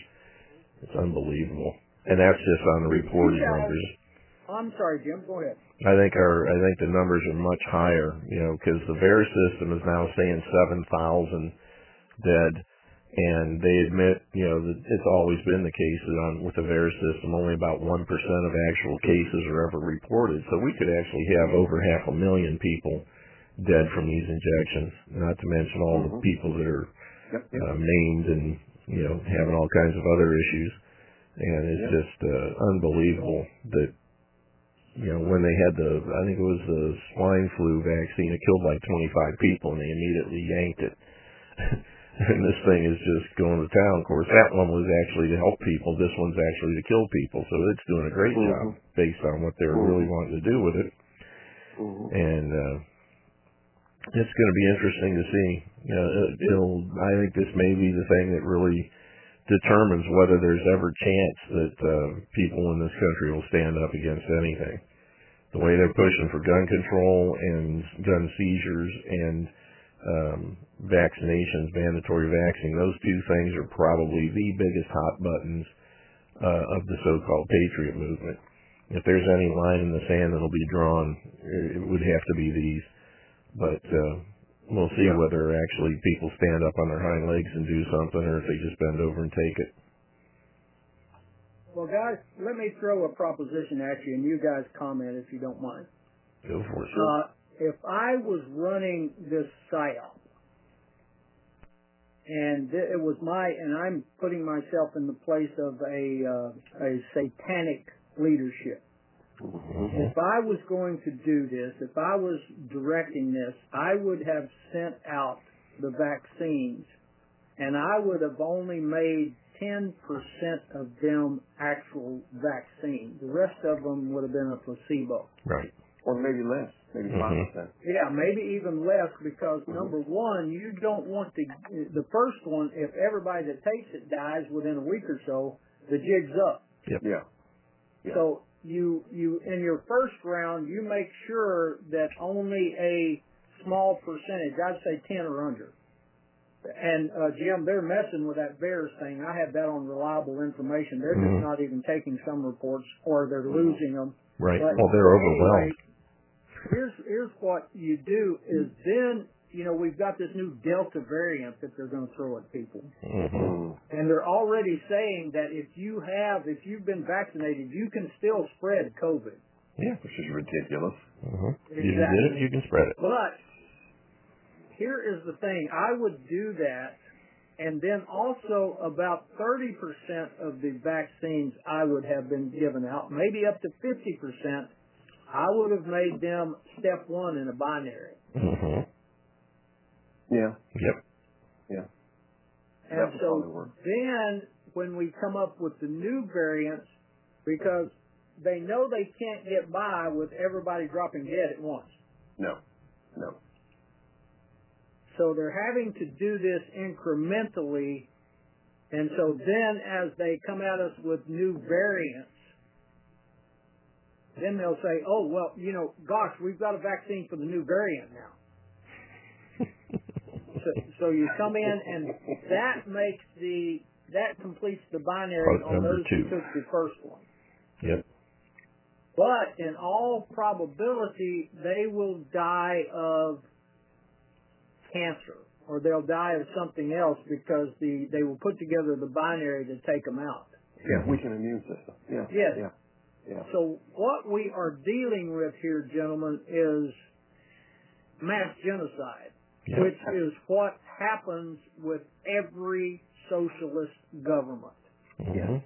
S5: It's unbelievable, and that's just on the reported numbers.
S2: I'm sorry, Jim. Go ahead. I
S5: think our I think the numbers are much higher, you know, because the VAERS system is now saying seven thousand dead, and they admit, you know, that it's always been the case that on with the VAERS system, only about one percent of actual cases are ever reported. So we could actually have over half a million people dead from these injections, not to mention all mm-hmm. the people that are yep, yep. Uh, maimed and you know having all kinds of other issues. And it's yep. just uh, unbelievable that you know, when they had the, I think it was the swine flu vaccine, it killed like 25 people and they immediately yanked it. and this thing is just going to town. Of course, that one was actually to help people. This one's actually to kill people. So it's doing a great mm-hmm. job based on what they're mm-hmm. really wanting to do with it. Mm-hmm. And, uh, it's going to be interesting to see. Uh, it'll, I think this may be the thing that really determines whether there's ever chance that uh, people in this country will stand up against anything. The way they're pushing for gun control and gun seizures and um, vaccinations, mandatory vaccine, those two things are probably the biggest hot buttons uh, of the so-called patriot movement. If there's any line in the sand that'll be drawn, it would have to be these. But uh, We'll see yeah. whether actually people stand up on their hind legs and do something, or if they just bend over and take it.
S2: Well, guys, let me throw a proposition at you, and you guys comment if you don't mind.
S5: Go for it.
S2: sir. Uh, if I was running this psyop, and it was my, and I'm putting myself in the place of a uh, a satanic leadership.
S5: Mm-hmm.
S2: If I was going to do this, if I was directing this, I would have sent out the vaccines and I would have only made 10% of them actual vaccine. The rest of them would have been a placebo.
S5: Right.
S4: Or maybe less, maybe 5%. Mm-hmm. percent
S2: Yeah, maybe even less because mm-hmm. number one, you don't want the, the first one, if everybody that takes it dies within a week or so, the jig's up.
S4: Yep. Yeah.
S2: yeah. So you you in your first round you make sure that only a small percentage, I'd say ten or under. And uh, Jim, they're messing with that VAERS thing. I have that on reliable information. They're mm-hmm. just not even taking some reports, or they're losing them.
S5: Right. But well, they're overwhelmed.
S2: Anyway, here's here's what you do: is then you know, we've got this new Delta variant that they're going to throw at people.
S5: Mm-hmm.
S2: And they're already saying that if you have, if you've been vaccinated, you can still spread COVID.
S5: Yeah, which is ridiculous. Mm-hmm. Exactly. You did it, you can spread it.
S2: But here is the thing. I would do that. And then also about 30% of the vaccines I would have been given out, maybe up to 50%, I would have made them step one in a binary. Mm-hmm.
S4: Yeah. Yep. Yeah.
S2: And so then when we come up with the new variants, because they know they can't get by with everybody dropping dead at once.
S4: No. No.
S2: So they're having to do this incrementally. And so then as they come at us with new variants, then they'll say, oh, well, you know, gosh, we've got a vaccine for the new variant now. So, so you come in and that makes the that completes the binary Part on those two. who took the first one.
S5: Yep.
S2: But in all probability, they will die of cancer or they'll die of something else because the they will put together the binary to take them out.
S4: Yeah, weaken immune system. Yeah. Yes. Yeah.
S2: Yeah. So what we are dealing with here, gentlemen, is mass genocide which is what happens with every socialist government.
S5: Mm-hmm. Yes.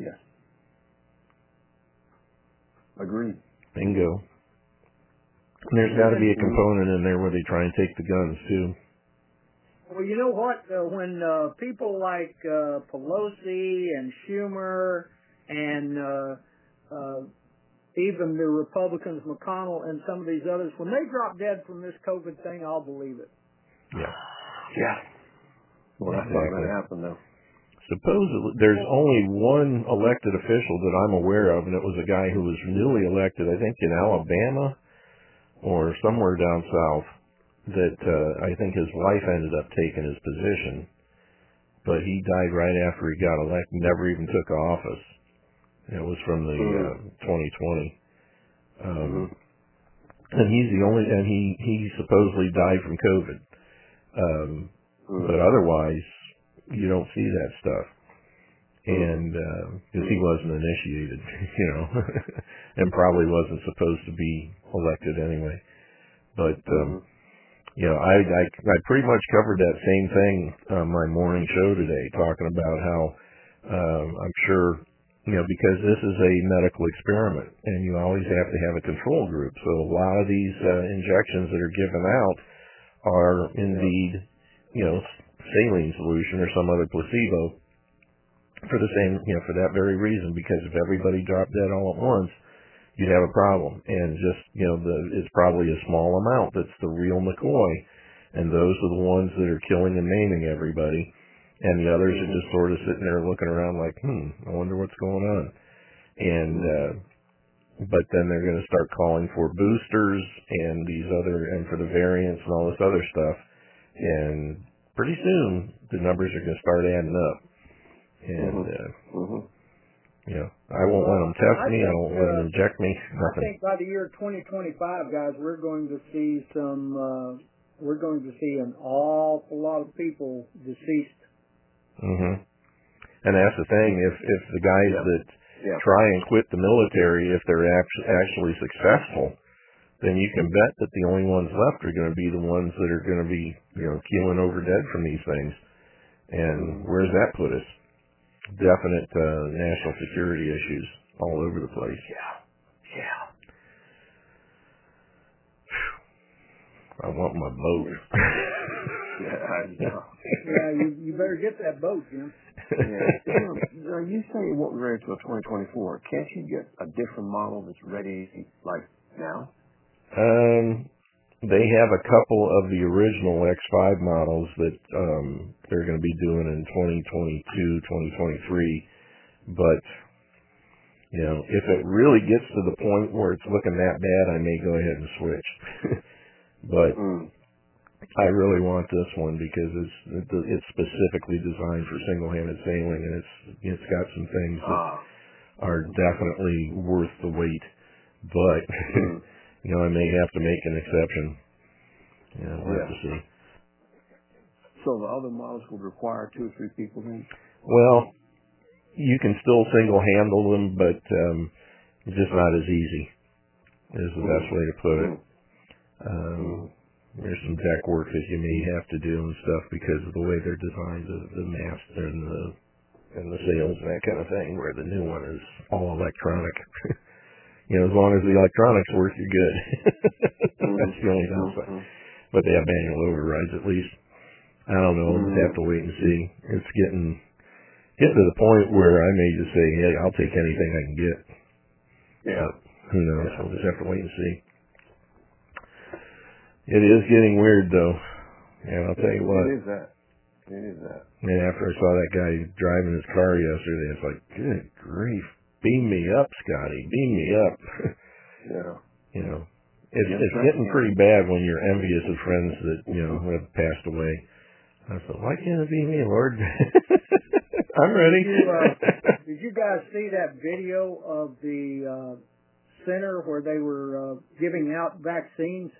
S4: Yes. Agreed.
S5: Bingo. And there's got to be a component in there where they try and take the guns too.
S2: Well, you know what? Uh, when uh, people like uh, Pelosi and Schumer and uh, uh, even the Republicans, McConnell and some of these others, when they drop dead from this COVID thing, I'll believe it.
S5: Yeah.
S4: Yeah. Well, that's exactly. not going to happen, though.
S5: Supposedly, there's only one elected official that I'm aware of, and it was a guy who was newly elected, I think, in Alabama or somewhere down south, that uh, I think his wife ended up taking his position. But he died right after he got elected, never even took office it was from the mm-hmm. uh, 2020. Um, mm-hmm. And he's the only, and he he supposedly died from COVID. Um, mm-hmm. But otherwise, you don't see that stuff. Mm-hmm. And because uh, he mm-hmm. wasn't initiated, you know, and probably wasn't supposed to be elected anyway. But um, mm-hmm. you know, I, I I pretty much covered that same thing on my morning show today, talking about how um, I'm sure you know, because this is a medical experiment, and you always have to have a control group. So a lot of these uh, injections that are given out are indeed, you know, saline solution or some other placebo for the same, you know, for that very reason. Because if everybody dropped dead all at once, you'd have a problem. And just, you know, the, it's probably a small amount that's the real McCoy, and those are the ones that are killing and maiming everybody and the others are just sort of sitting there looking around like, hmm, I wonder what's going on. And uh, but then they're going to start calling for boosters and these other and for the variants and all this other stuff, and pretty soon the numbers are going to start adding up. And mm-hmm. Uh, mm-hmm. I won't let them test I me. Think, I won't let them uh, inject me. Nothing.
S2: I think by the year 2025, guys, we're going to see some. Uh, we're going to see an awful lot of people deceased
S5: Mhm. And that's the thing. If if the guys yeah. that yeah. try and quit the military, if they're actu- actually successful, then you can bet that the only ones left are going to be the ones that are going to be you know keeling over dead from these things. And where does that put us? Definite uh, national security issues all over the place.
S4: Yeah. Yeah.
S5: I want my boat.
S2: yeah, you, you better get that boat, Jim. Yeah.
S4: Now, you say it won't be ready until 2024. Can't you get a different model that's ready, like, now?
S5: Um, they have a couple of the original X5 models that um, they're going to be doing in 2022, 2023. But, you know, if it really gets to the point where it's looking that bad, I may go ahead and switch. but... Mm I really want this one because it's it's specifically designed for single-handed sailing, and it's it's got some things that ah. are definitely worth the wait. But hmm. you know, I may have to make an exception. Yeah, we'll yeah. have to see.
S4: So the other models would require two or three people then.
S5: Well, you can still single-handle them, but um, just not as easy. Is the hmm. best way to put it. Hmm. Um, there's some deck work that you may have to do and stuff because of the way they're designed, the, the mast and the and the sails and that kind of thing. Where the new one is all electronic. you know, as long as the electronics work, you're good. That's the only downside. Mm-hmm. But they have manual overrides at least. I don't know. We'll just have to wait and see. It's getting getting to the point where I may just say, "Hey, I'll take anything I can get."
S4: Yeah. But
S5: who knows? Yeah. We'll just have to wait and see. It is getting weird though. And I'll tell you what.
S4: It is that. It is that. And
S5: after I saw that guy driving his car yesterday, it's like, good grief, beam me up, Scotty, beam me up.
S4: yeah.
S5: You know, it's yeah, it's getting pretty bad when you're envious of friends that you know have passed away. I thought, why can't it be me, Lord? I'm ready.
S2: Did you, uh, did you guys see that video of the uh, center where they were uh, giving out vaccines?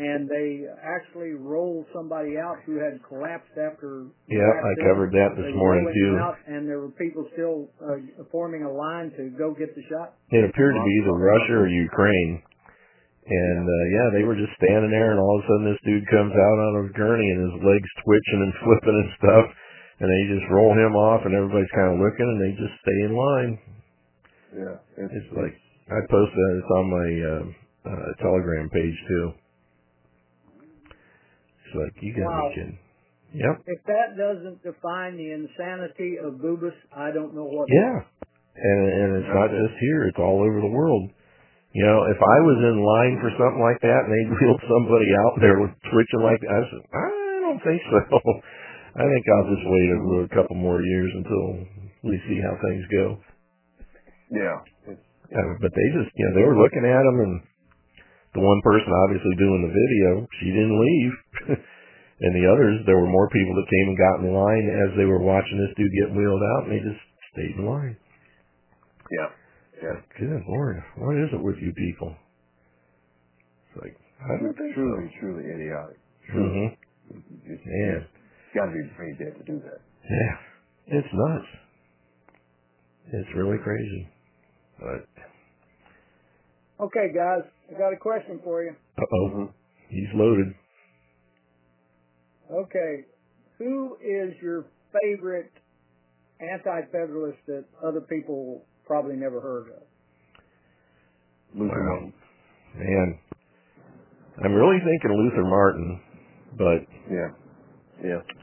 S2: and they actually rolled somebody out who had collapsed after.
S5: Yeah, I covered that this morning too.
S2: and there were people still uh, forming a line to go get the shot.
S5: It appeared to be either Russia or Ukraine. And uh, yeah, they were just standing there, and all of a sudden this dude comes out on a gurney, and his legs twitching and flipping and stuff. And they just roll him off, and everybody's kind of looking, and they just stay in line.
S4: Yeah,
S5: it's, like I posted it on my uh, uh, Telegram page too you got wow. me Yep.
S2: If that doesn't define the insanity of Bubis, I don't know what.
S5: Yeah, and and it's not just here; it's all over the world. You know, if I was in line for something like that and they wheeled somebody out there with twitching like that, I said, I don't think so. I think I'll just wait a, a couple more years until we see how things go.
S4: Yeah. Uh,
S5: but they just, you know, they were looking at them and the one person obviously doing the video, she didn't leave. and the others, there were more people that came and got in line as they were watching this dude get wheeled out, and they just stayed in line.
S4: Yeah. Yeah.
S5: Good lord, what is it with you people? It's like I don't think
S4: truly, so. truly
S5: idiotic.
S4: Mm-hmm.
S5: It's,
S4: got to be afraid to do that.
S5: Yeah, it's nuts. It's really crazy, but
S2: Okay, guys, I got a question for you.
S5: Uh oh, he's loaded.
S2: Okay, who is your favorite anti-federalist that other people probably never heard of?
S5: Luther wow. Martin. Man, I'm really thinking Luther Martin, but
S4: yeah, yeah.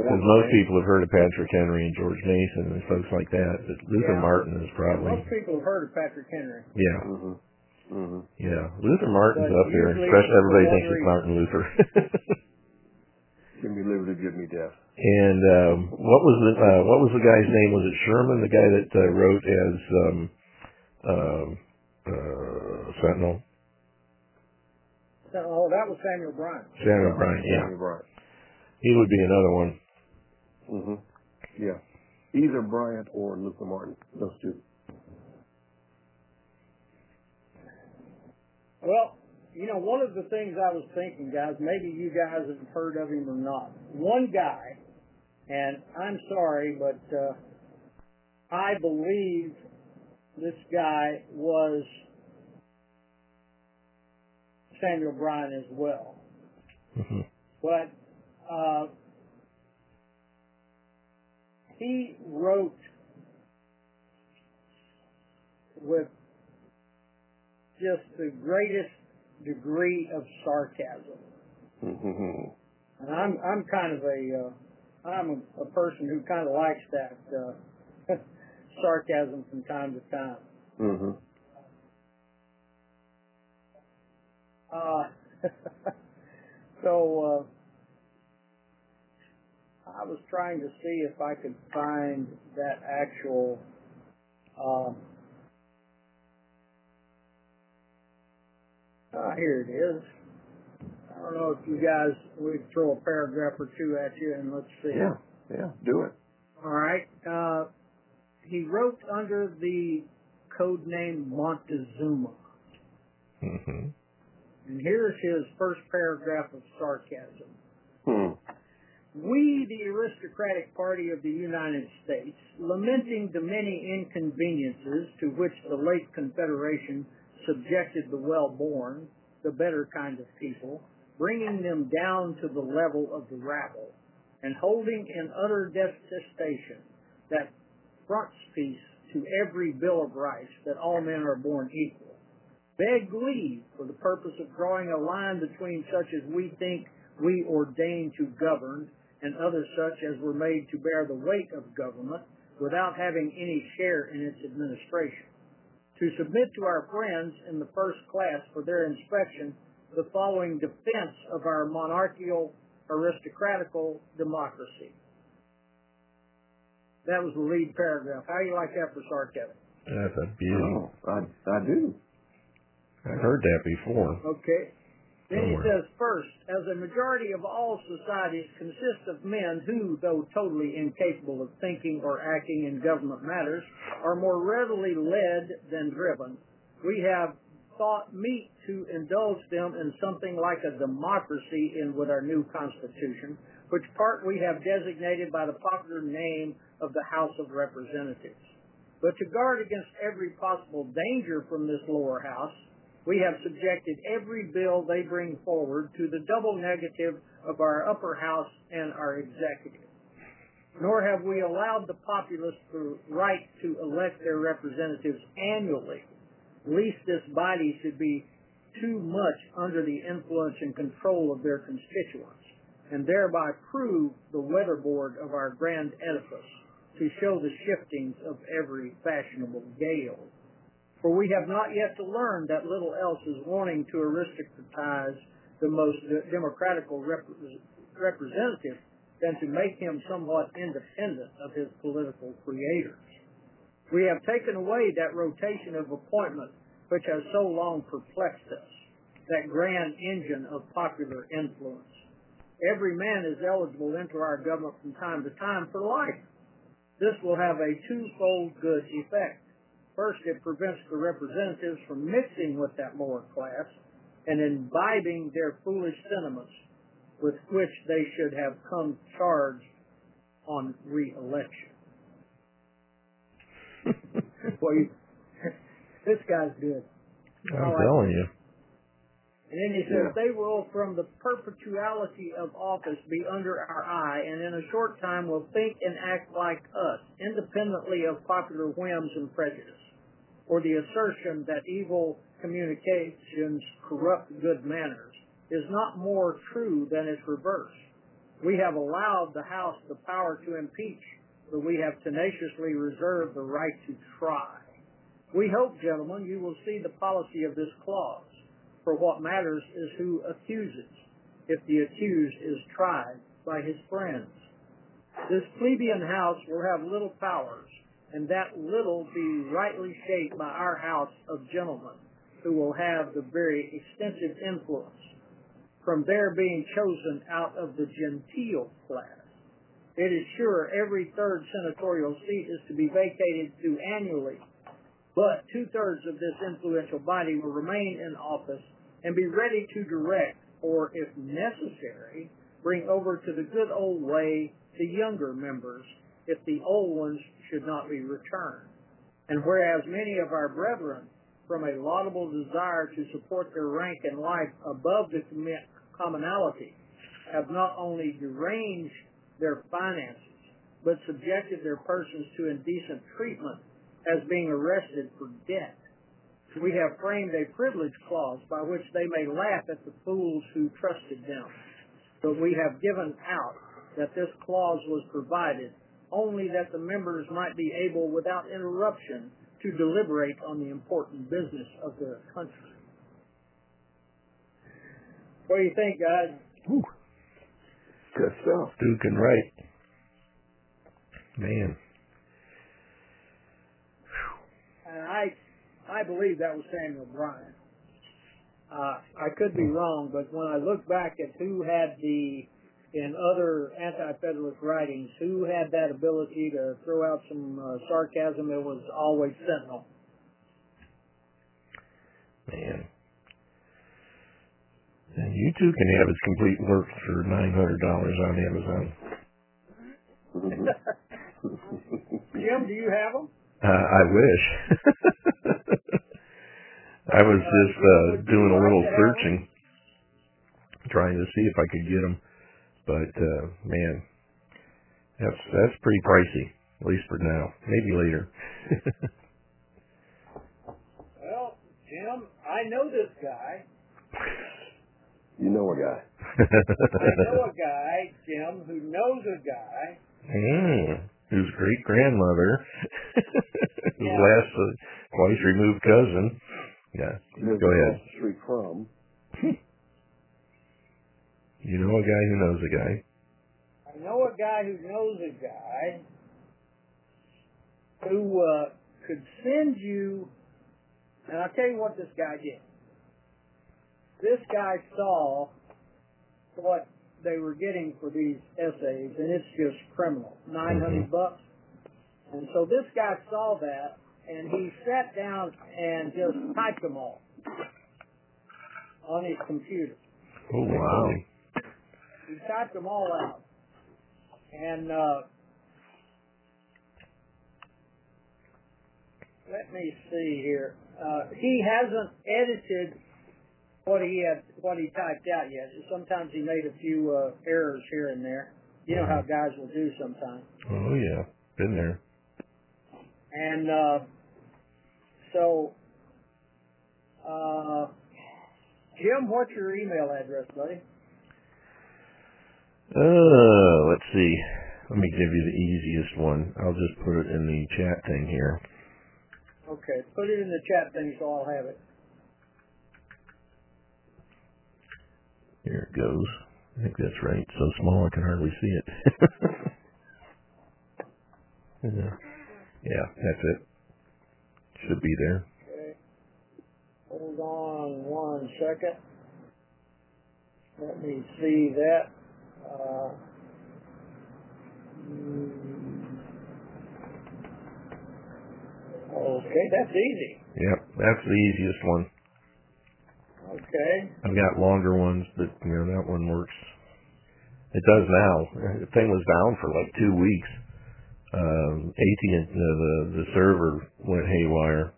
S5: Because most people have heard of Patrick Henry and George Mason and folks like that, but Luther yeah. Martin is probably
S2: most people have heard of Patrick Henry.
S5: Yeah.
S4: Mm-hmm. Mm-hmm.
S5: Yeah, Luther Martin's but up there. Especially everybody thinks it's Martin Luther.
S4: give me liberty, give me death.
S5: And um, what was the uh, what was the guy's name? Was it Sherman, the guy that uh, wrote as um, um uh, uh, Centinel?
S2: Oh, that was Samuel Bryan. Samuel
S5: Bryan. Yeah. Samuel Bryant. He would be another one
S4: hmm Yeah. Either Bryant or Luther Martin, those two.
S2: Well, you know, one of the things I was thinking, guys, maybe you guys have heard of him or not. One guy, and I'm sorry, but uh, I believe this guy was Samuel Bryan as well. Mm-hmm. But uh, he wrote with just the greatest degree of sarcasm. Mm-hmm. and I'm I'm kind of a uh, I'm a, a person who kind of likes that uh, sarcasm from time to time.
S5: Mm-hmm. Uh,
S2: so. Uh, I was trying to see if I could find that actual um, uh, here it is. I don't know if you guys would throw a paragraph or two at you and let's see.
S5: Yeah, yeah, do it.
S2: All right. Uh, he wrote under the code name Montezuma. Mm-hmm. And here's his first paragraph of sarcasm. Hmm. We, the aristocratic party of the United States, lamenting the many inconveniences to which the late Confederation subjected the well-born, the better kind of people, bringing them down to the level of the rabble, and holding in utter detestation that frontispiece to every Bill of Rights that all men are born equal, beg leave for the purpose of drawing a line between such as we think we ordain to govern and others such as were made to bear the weight of government without having any share in its administration. To submit to our friends in the first class for their inspection the following defense of our monarchical aristocratical democracy. That was the lead paragraph. How do you like that for sarcasm?
S5: That's a beauty. Oh, I, I
S4: do.
S5: I've heard that before.
S2: Okay. Then he says, first, as a majority of all societies consist of men who, though totally incapable of thinking or acting in government matters, are more readily led than driven, we have thought meet to indulge them in something like a democracy in with our new constitution, which part we have designated by the popular name of the House of Representatives. But to guard against every possible danger from this lower house, we have subjected every bill they bring forward to the double negative of our upper house and our executive. Nor have we allowed the populace the right to elect their representatives annually, lest this body should be too much under the influence and control of their constituents, and thereby prove the weatherboard of our grand edifice to show the shiftings of every fashionable gale for we have not yet to learn that little else is wanting to aristocratize the most democratical rep- representative than to make him somewhat independent of his political creators. We have taken away that rotation of appointment which has so long perplexed us, that grand engine of popular influence. Every man is eligible into our government from time to time for life. This will have a twofold good effect first, it prevents the representatives from mixing with that lower class and imbibing their foolish sentiments with which they should have come charged on re-election. well, you, this guy's good.
S5: I'm All telling right. you.
S2: And then he says, yeah. They will from the perpetuality of office be under our eye, and in a short time will think and act like us, independently of popular whims and prejudice or the assertion that evil communications corrupt good manners is not more true than its reverse. We have allowed the House the power to impeach, but we have tenaciously reserved the right to try. We hope, gentlemen, you will see the policy of this clause, for what matters is who accuses, if the accused is tried by his friends. This plebeian House will have little powers and that little be rightly shaped by our house of gentlemen who will have the very extensive influence from their being chosen out of the genteel class. It is sure every third senatorial seat is to be vacated to annually, but two-thirds of this influential body will remain in office and be ready to direct or, if necessary, bring over to the good old way the younger members if the old ones should not be returned. And whereas many of our brethren, from a laudable desire to support their rank in life above the commonalty, have not only deranged their finances, but subjected their persons to indecent treatment as being arrested for debt. We have framed a privilege clause by which they may laugh at the fools who trusted them. But we have given out that this clause was provided only that the members might be able without interruption to deliberate on the important business of their country. What do you think, guys?
S5: Good stuff. Duke and Wright. Man.
S2: And I, I believe that was Samuel Bryan. Uh, I could be hmm. wrong, but when I look back at who had the in other anti-federalist writings who had that ability to throw out some uh, sarcasm. It was always Centinel.
S5: Man. And you too can have his complete work for nine hundred dollars
S2: on Amazon. Jim, do you have them?
S5: Uh, I wish. I was just uh, doing a little searching, trying to see if I could get them but uh, man, that's that's pretty pricey, at least for now. Maybe later.
S2: well, Jim, I know this guy.
S4: You know a guy.
S2: I know a guy, Jim, who knows a guy.
S5: Hmm, whose great grandmother, his yeah. last uh, twice removed cousin. Yeah, go ahead. Street from know a guy who knows a guy.
S2: I know a guy who knows a guy who uh, could send you, and I'll tell you what this guy did. This guy saw what they were getting for these essays, and it's just criminal. 900 mm-hmm. bucks. And so this guy saw that, and he sat down and just typed them all on his computer.
S5: Oh, wow.
S2: He typed them all out. And uh, let me see here. Uh, he hasn't edited what he had, what he typed out yet. Sometimes he made a few uh, errors here and there. You know how guys will do sometimes.
S5: Oh yeah, been there.
S2: And uh, so, uh, Jim, what's your email address, buddy?
S5: Uh, let's see. Let me give you the easiest one. I'll just put it in the chat thing here.
S2: Okay, put it in the chat thing so I'll have it.
S5: Here it goes. I think that's right. so small I can hardly see it. yeah. yeah, that's it. Should be there. Okay.
S2: Hold on one second. Let me see that. Uh, mm. okay, that's easy. Yep, that's
S5: the easiest one.
S2: Okay.
S5: I've got longer ones, but you know that one works. It does now. The thing was down for like two weeks. Um, AT and uh, the the server went haywire,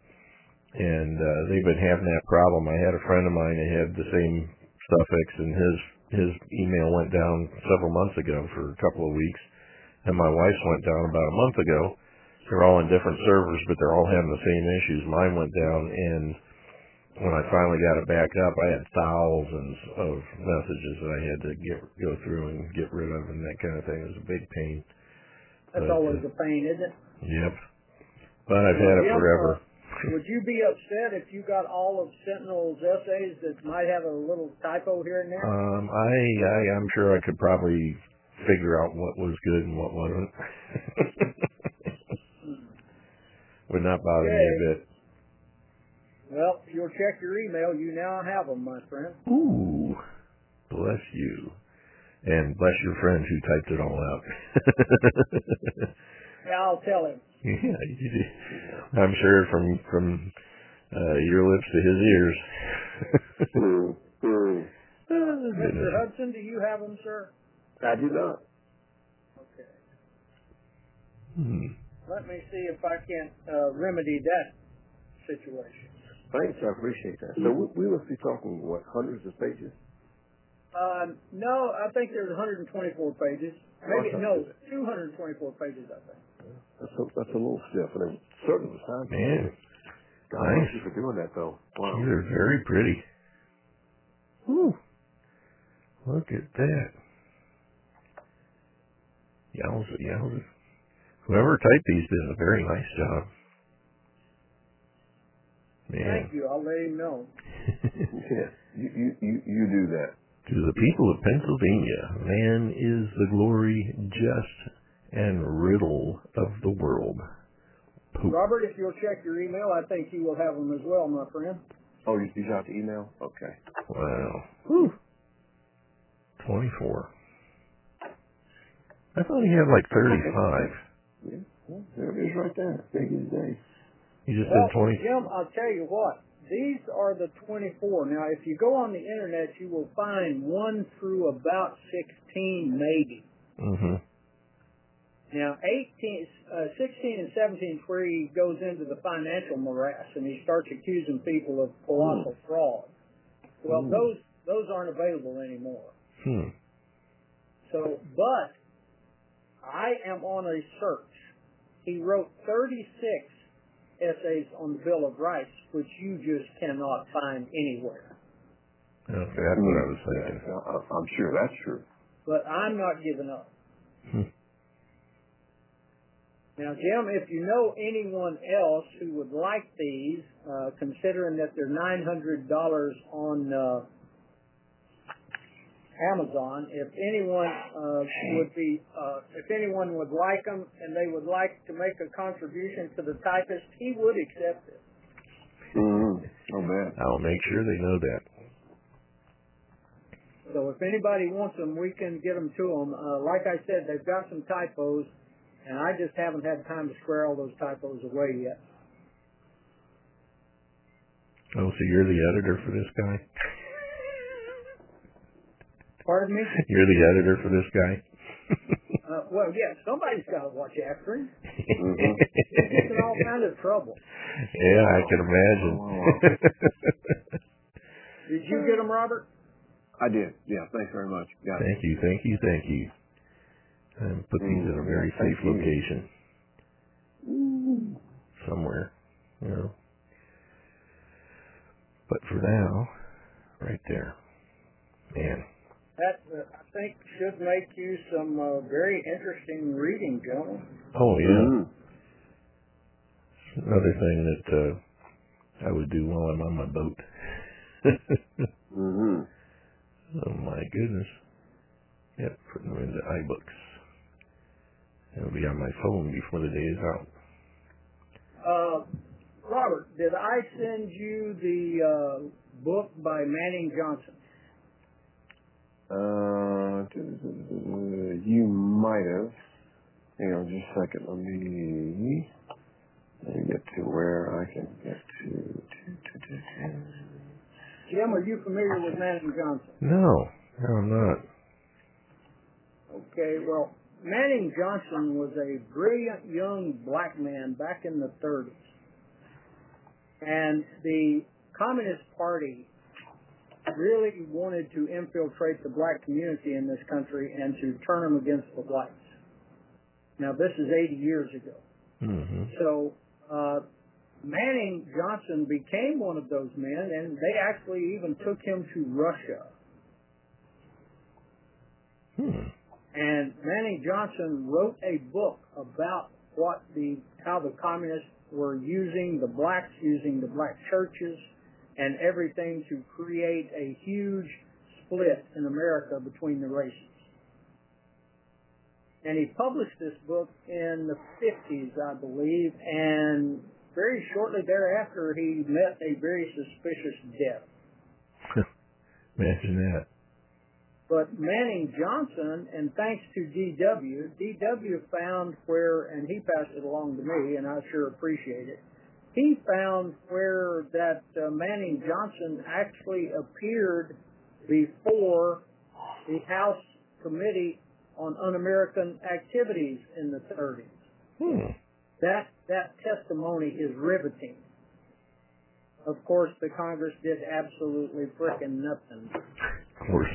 S5: and uh, they've been having that problem. I had a friend of mine that had the same suffix, and his his email went down several months ago for a couple of weeks, and my wife's went down about a month ago. They're all in different servers, but they're all having the same issues. Mine went down, and when I finally got it back up, I had thousands of messages that I had to get go through and get rid of, and that kind of thing. It was a big pain.
S2: That's but, always uh, a pain, isn't it?
S5: Yep. But I've had it forever. Uh,
S2: would you be upset if you got all of Centinel's essays that might have a little typo here and there?
S5: Um, I, I I'm sure I could probably figure out what was good and what wasn't. Would not bother okay. me a bit.
S2: Well, you'll check your email, you now have them, my friend.
S5: Ooh, bless you. And bless your friend who typed it all out.
S2: Yeah, I'll tell him.
S5: Yeah, I'm sure from from uh, your lips to his ears.
S2: Mr. Mm-hmm. Hudson, do you have them, sir?
S4: I do not. Okay.
S5: Hmm.
S2: Let me see if I can uh, remedy that situation.
S4: Thanks, I appreciate that. So we, we must be talking what hundreds of pages.
S2: Um, no, I think there's 124 pages. Maybe oh, no, 224 pages. I think.
S4: That's a, that's a little stiff and a certain time.
S5: Man. God, nice. thank you
S4: for doing that, though.
S5: Wow. These are very pretty. Whew. Look at that. Yowza, yowza. Whoever typed these did a very nice job.
S2: Man. Thank you. I'll let
S4: him
S2: know.
S4: yeah, you, you, you do that.
S5: To the people of Pennsylvania, man is the glory just and riddle of the world.
S2: Poop. Robert, if you'll check your email, I think you will have them as well, my friend.
S4: Oh, you, you got the email? Okay.
S5: Wow. Whew. 24. I thought he had like 35.
S4: Yeah, well, there it is right there. Big as day.
S5: He just well, said 20.
S2: Jim, I'll tell you what. These are the 24. Now, if you go on the internet, you will find one through about 16, maybe. Mm-hmm. Now, 18, uh, 16 and 17 is where he goes into the financial morass and he starts accusing people of colossal mm. fraud. Well, mm. those those aren't available anymore. Hmm. So, but I am on a search. He wrote 36 essays on the Bill of Rights, which you just cannot find anywhere.
S5: Okay, that's what I was thinking. I'm sure that's true.
S2: But I'm not giving up. Hmm. Now, Jim, if you know anyone else who would like these, uh, considering that they're nine hundred dollars on uh, Amazon, if anyone uh, would be, uh, if anyone would like them and they would like to make a contribution to the typist, he would accept it. Mm-hmm.
S5: I'll make sure they know that.
S2: So if anybody wants them, we can get them to them. Uh, like I said, they've got some typos and I just haven't had time to square all those typos away yet.
S5: Oh, so you're the editor for this guy?
S2: Pardon me?
S5: You're the editor for this guy.
S2: uh, well, yeah, somebody's got to watch after him. Mm-hmm. He's in all kind of trouble.
S5: Yeah, I can imagine. Oh,
S2: did you get him, Robert?
S4: I did. Yeah, thanks very much.
S5: Got thank it. you, thank you, thank you and put these in a mm, very safe location somewhere, you know. But for now, right there, man.
S2: That uh, I think should make you some uh, very interesting reading, gentlemen.
S5: Oh yeah. Mm-hmm. Another thing that uh, I would do while I'm on my boat.
S4: mm-hmm. Oh
S5: my goodness. Yep, putting them into iBooks. It'll be on my phone before the day is out.
S2: Uh, Robert, did I send you the uh, book by Manning Johnson?
S5: Uh, you might have. Hang on just a second. Let me, let me get to where I can get to.
S2: Jim, are you familiar with Manning Johnson?
S5: No, no, I'm not.
S2: Okay, well, Manning Johnson was a brilliant young black man back in the 30s. And the Communist Party really wanted to infiltrate the black community in this country and to turn them against the whites. Now, this is 80 years ago.
S5: Mm-hmm.
S2: So uh, Manning Johnson became one of those men, and they actually even took him to Russia. Hmm. And Manning Johnson wrote a book about what the how the communists were using the blacks, using the black churches, and everything to create a huge split in America between the races. And he published this book in the 50s, I believe, and very shortly thereafter he met a very suspicious death.
S5: Imagine that.
S2: But Manning Johnson, and thanks to DW, DW found where, and he passed it along to me, and I sure appreciate it. He found where that uh, Manning Johnson actually appeared before the House Committee on Un-American Activities in the 30s. Hmm. That that testimony is riveting. Of course, the Congress did absolutely frickin' nothing.
S4: Of course.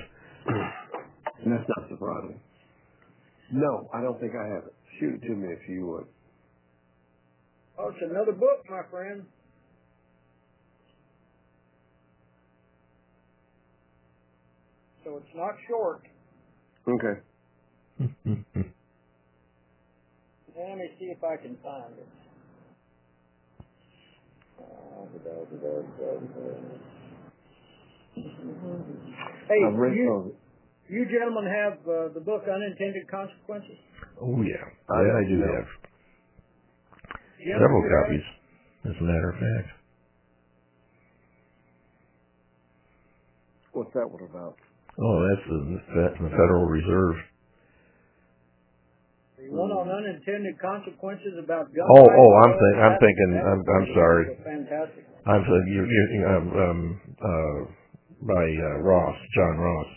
S4: And that's not surprising. No, I don't think I have it. Shoot it to me if you would.
S2: Oh, it's another book, my friend. So it's not short.
S4: Okay.
S2: Let me see if I can find it. Hey, I've read you, you gentlemen have uh, the book Unintended Consequences?
S5: Oh yeah, I, I do have yeah, several copies, as a matter of fact.
S4: What's that one about?
S5: Oh, that's the, the Federal Reserve.
S2: The one on unintended consequences about gun. Oh,
S5: oh, I'm, I'm thinking. I'm I'm, sorry. Fantastic. I'm you, you, um, um, uh, by uh, Ross, John Ross.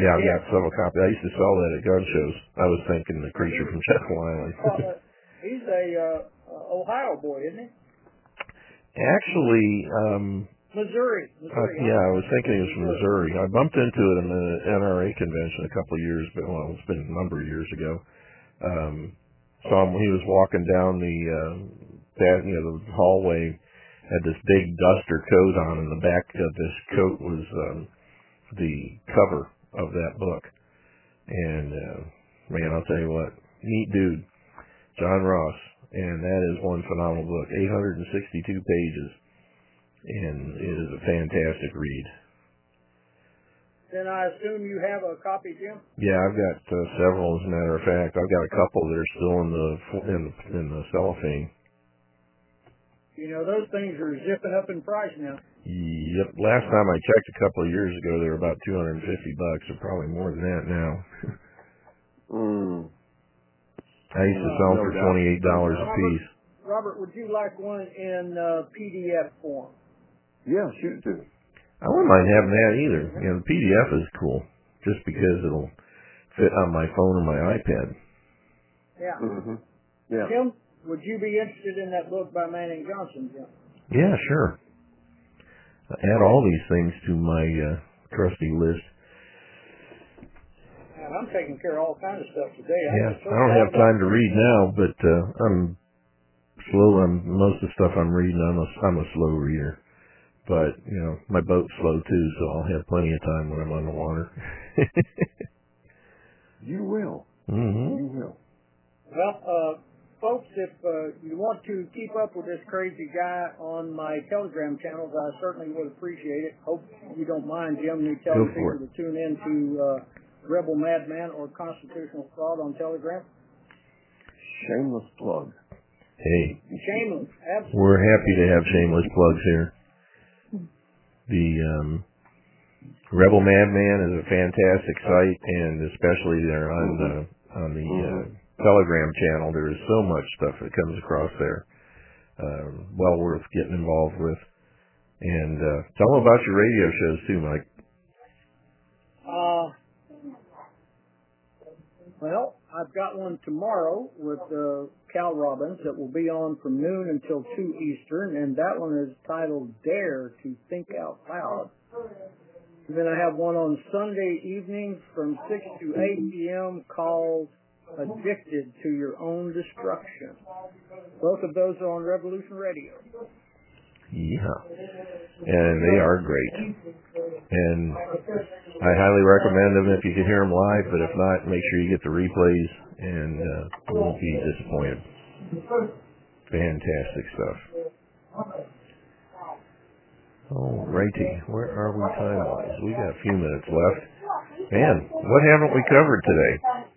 S5: Yeah, i got several copies. I used to sell that at gun shows. I was thinking the creature from Jekyll Island.
S2: uh, he's a uh, Ohio boy, isn't he?
S5: Actually, um,
S2: Missouri. Uh, Missouri
S5: uh, yeah, I was thinking he was from Missouri. I bumped into it in the NRA convention a couple of years, but well, it's been a number of years ago. Um, saw him. He was walking down the uh, um, path, you know, the hallway. Had this big duster coat on, and the back of this coat was um, the cover of that book. And uh, man, I'll tell you what, neat dude, John Ross, and that is one phenomenal book. 862 pages, and it is a fantastic read.
S2: Then I assume you have a copy, Jim.
S5: Yeah, I've got uh, several. As a matter of fact, I've got a couple that are still in the in the, in the cellophane.
S2: You know, those things are zipping up in price now. Yep.
S5: Last time I checked a couple of years ago, they were about 250 bucks, or probably more than that now.
S4: mm.
S5: I used to uh, sell them no for $28 a piece.
S2: Robert, would you like one in uh, PDF form?
S4: Yeah, shoot it to me.
S5: I wouldn't mind having that either. You know, the PDF is cool just because it'll fit on my phone or my iPad.
S2: Yeah. Mm-hmm. Yeah. Tim, would you be interested in that book by Manning Johnson,
S5: Yeah, sure. I add all these things to my uh, trusty list.
S2: And I'm taking care of all kinds of stuff today.
S5: I yeah, I don't have time to read now, but uh, I'm slow on most of the stuff I'm reading. I'm a, I'm a slow reader, but you know my boat's slow too, so I'll have plenty of time when I'm on the water.
S2: you will.
S5: Mm-hmm. You
S2: will. Well, uh, folks, if uh, you want to keep up with this crazy guy on my Telegram channels, I certainly would appreciate it. Hope you don't mind, Jim, me telling people to tune in to uh, Rebel Madman or Constitutional Fraud on Telegram.
S4: Shameless plug.
S5: Hey.
S2: Shameless. Absolutely.
S5: We're happy to have shameless plugs here. The um, Rebel Madman is a fantastic site, and especially there on the on the. Uh, Telegram channel. There is so much stuff that comes across there. Um, well worth getting involved with. And uh, tell them about your radio shows too, Mike.
S2: Uh, well, I've got one tomorrow with uh, Cal Robbins that will be on from noon until 2 Eastern, and that one is titled Dare to Think Out Loud. And then I have one on Sunday evening from 6 to 8 p.m. called addicted to your own destruction. Both of those are on Revolution Radio.
S5: Yeah. And they are great. And I highly recommend them if you can hear them live, but if not, make sure you get the replays and uh, you won't be disappointed. Fantastic stuff. Alrighty, where are we time-wise? We got a few minutes left. Man, what haven't we covered today?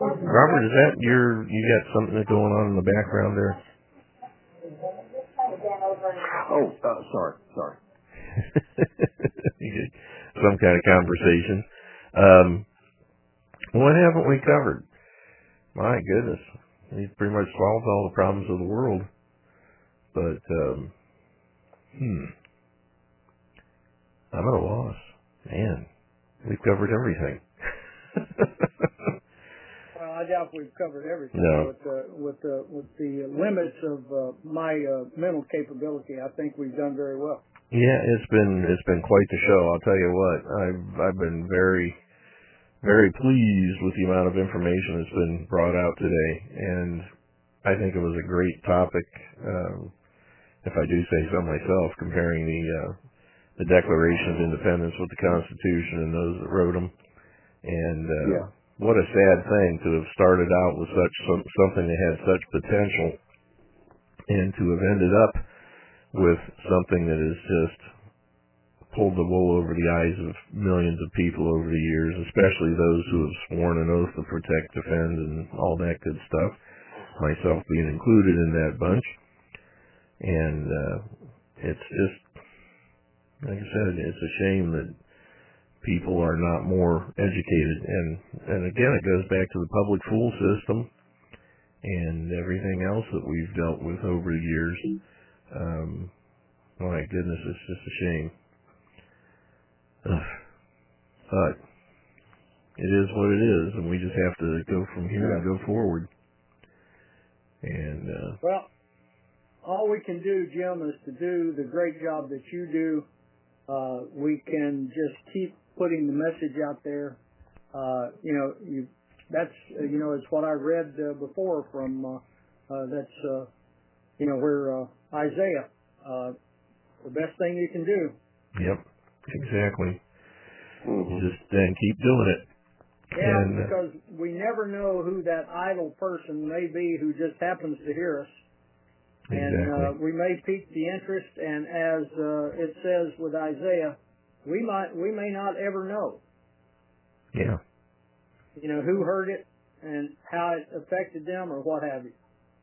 S5: Robert, is that your, you got something that's going on in the background there?
S4: Oh, uh, sorry, sorry.
S5: Some kind of conversation. Um, what haven't we covered? My goodness. We've pretty much solved all the problems of the world. But, um, hmm. I'm at a loss. Man, we've covered everything.
S2: I doubt we've covered everything. No. With, the with, the with the limits of uh, my uh, mental capability, I think we've done very well.
S5: Yeah, it's been it's been quite the show. I'll tell you what. I've I've been very very pleased with the amount of information that's been brought out today, and I think it was a great topic. Um, if I do say so myself, comparing the uh, the Declaration of Independence with the Constitution and those that wrote them, and uh, yeah what a sad thing to have started out with such some, something that had such potential and to have ended up with something that has just pulled the wool over the eyes of millions of people over the years, especially those who have sworn an oath to protect, defend, and all that good stuff, myself being included in that bunch. And uh, it's just, like I said, it's a shame that people are not more educated. And and again, it goes back to the public school system and everything else that we've dealt with over the years. Um, my goodness, it's just a shame. Ugh. But it is what it is, and we just have to go from here and go forward. And uh,
S2: well, all we can do, Jim, is to do the great job that you do. Uh, we can just keep putting the message out there. Uh, you know, you, that's uh, you know, it's what I read uh, before from uh, uh, that's uh, you know where uh, Isaiah. Uh, the best thing you can do.
S5: Yep, exactly. Mm-hmm. Just then keep doing
S2: it. Yeah, and, uh, because we never know who that idle person may be who just happens to hear us. Exactly. And uh, we may pique the interest, and as uh, it says with Isaiah, we might we may not ever know.
S5: Yeah.
S2: You know who heard it and how it affected them or what have you.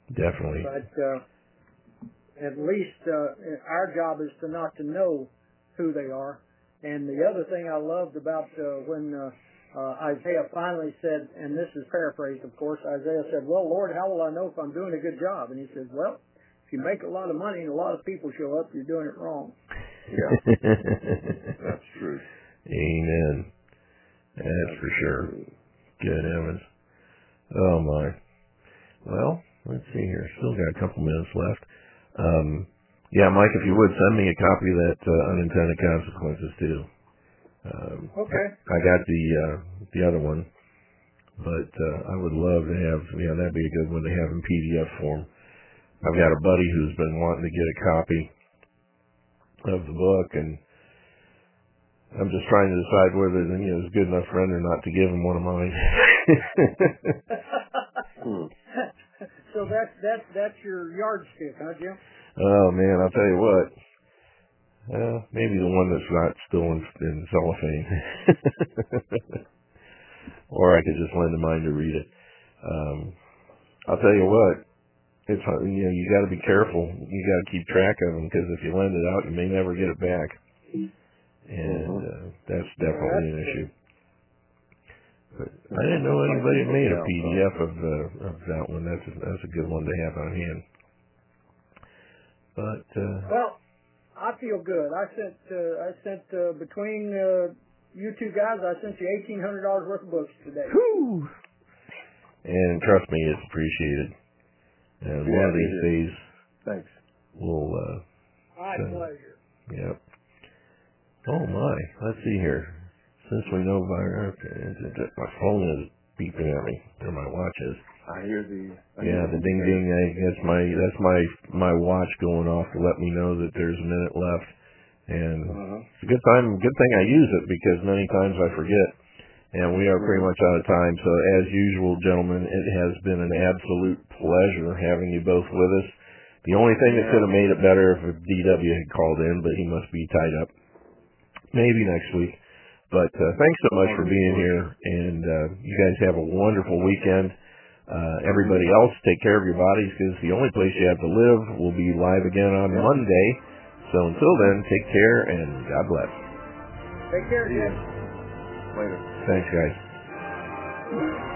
S5: Definitely.
S2: But uh, at least uh, our job is to not to know who they are. And the other thing I loved about uh, when uh, uh, Isaiah finally said, and this is paraphrased, of course, Isaiah said, "Well, Lord, how will I know if I'm doing a good job?" And He says, "Well, if you make a lot of money and a lot of people show up, you're doing it wrong." Yeah.
S4: That's true. Amen.
S5: That's, for sure. Good heavens. Oh my. Well, let's see here. Still got a couple minutes left. Um, yeah, Mike, if you would send me a copy of that uh, unintended consequences too. Um,
S2: okay. I, I
S5: got the uh, the other one, but uh, I would love to have yeah that'd be a good one to have in PDF form. I've got a buddy who's been wanting to get a copy of the book, and I'm just trying to decide whether you know, it's a good enough friend or not to give him one of mine.
S2: Hmm. so that's that's that's your yardstick, huh, Jim?
S5: Oh man, I'll tell you what. Uh, maybe the one that's not still in, in cellophane. or I could just lend a mind to read it. Um, I'll tell you what, it's You know, you got to be careful. You got to keep track of them because if you lend it out, you may never get it back, and mm-hmm. uh, that's definitely an issue. But I didn't know anybody made a PDF of uh, of that one. That's a, that's a good one to have on hand. But uh,
S2: well, I feel good. I sent uh, I sent uh, between uh, you two guys, I sent you eighteen hundred dollars worth of books today.
S5: Whew. And trust me, it's appreciated. And one of these days, thanks. We'll. Uh, My
S2: pleasure.
S5: Yep. Oh my! Let's see here. Since we know virus, uh, my phone is beeping at me, or my watch is.
S4: I hear the. I yeah,
S5: hear the ding ding. I, that's my that's my my watch going off to let me know that there's a minute left, and uh-huh. it's a good time. Good thing I use it because many times I forget. And we are pretty much out of time. So as usual, gentlemen, it has been an absolute pleasure having you both with us. The only thing that could have made it better if DW had called in, but he must be tied up. Maybe next week. But uh, thanks so much for being here, and uh, you guys have a wonderful weekend. Uh, everybody else, take care of your bodies because the only place you have to live will be live again on Monday. So until then, take care and God bless.
S2: Take care, Jim.
S4: Later.
S5: Thanks, guys.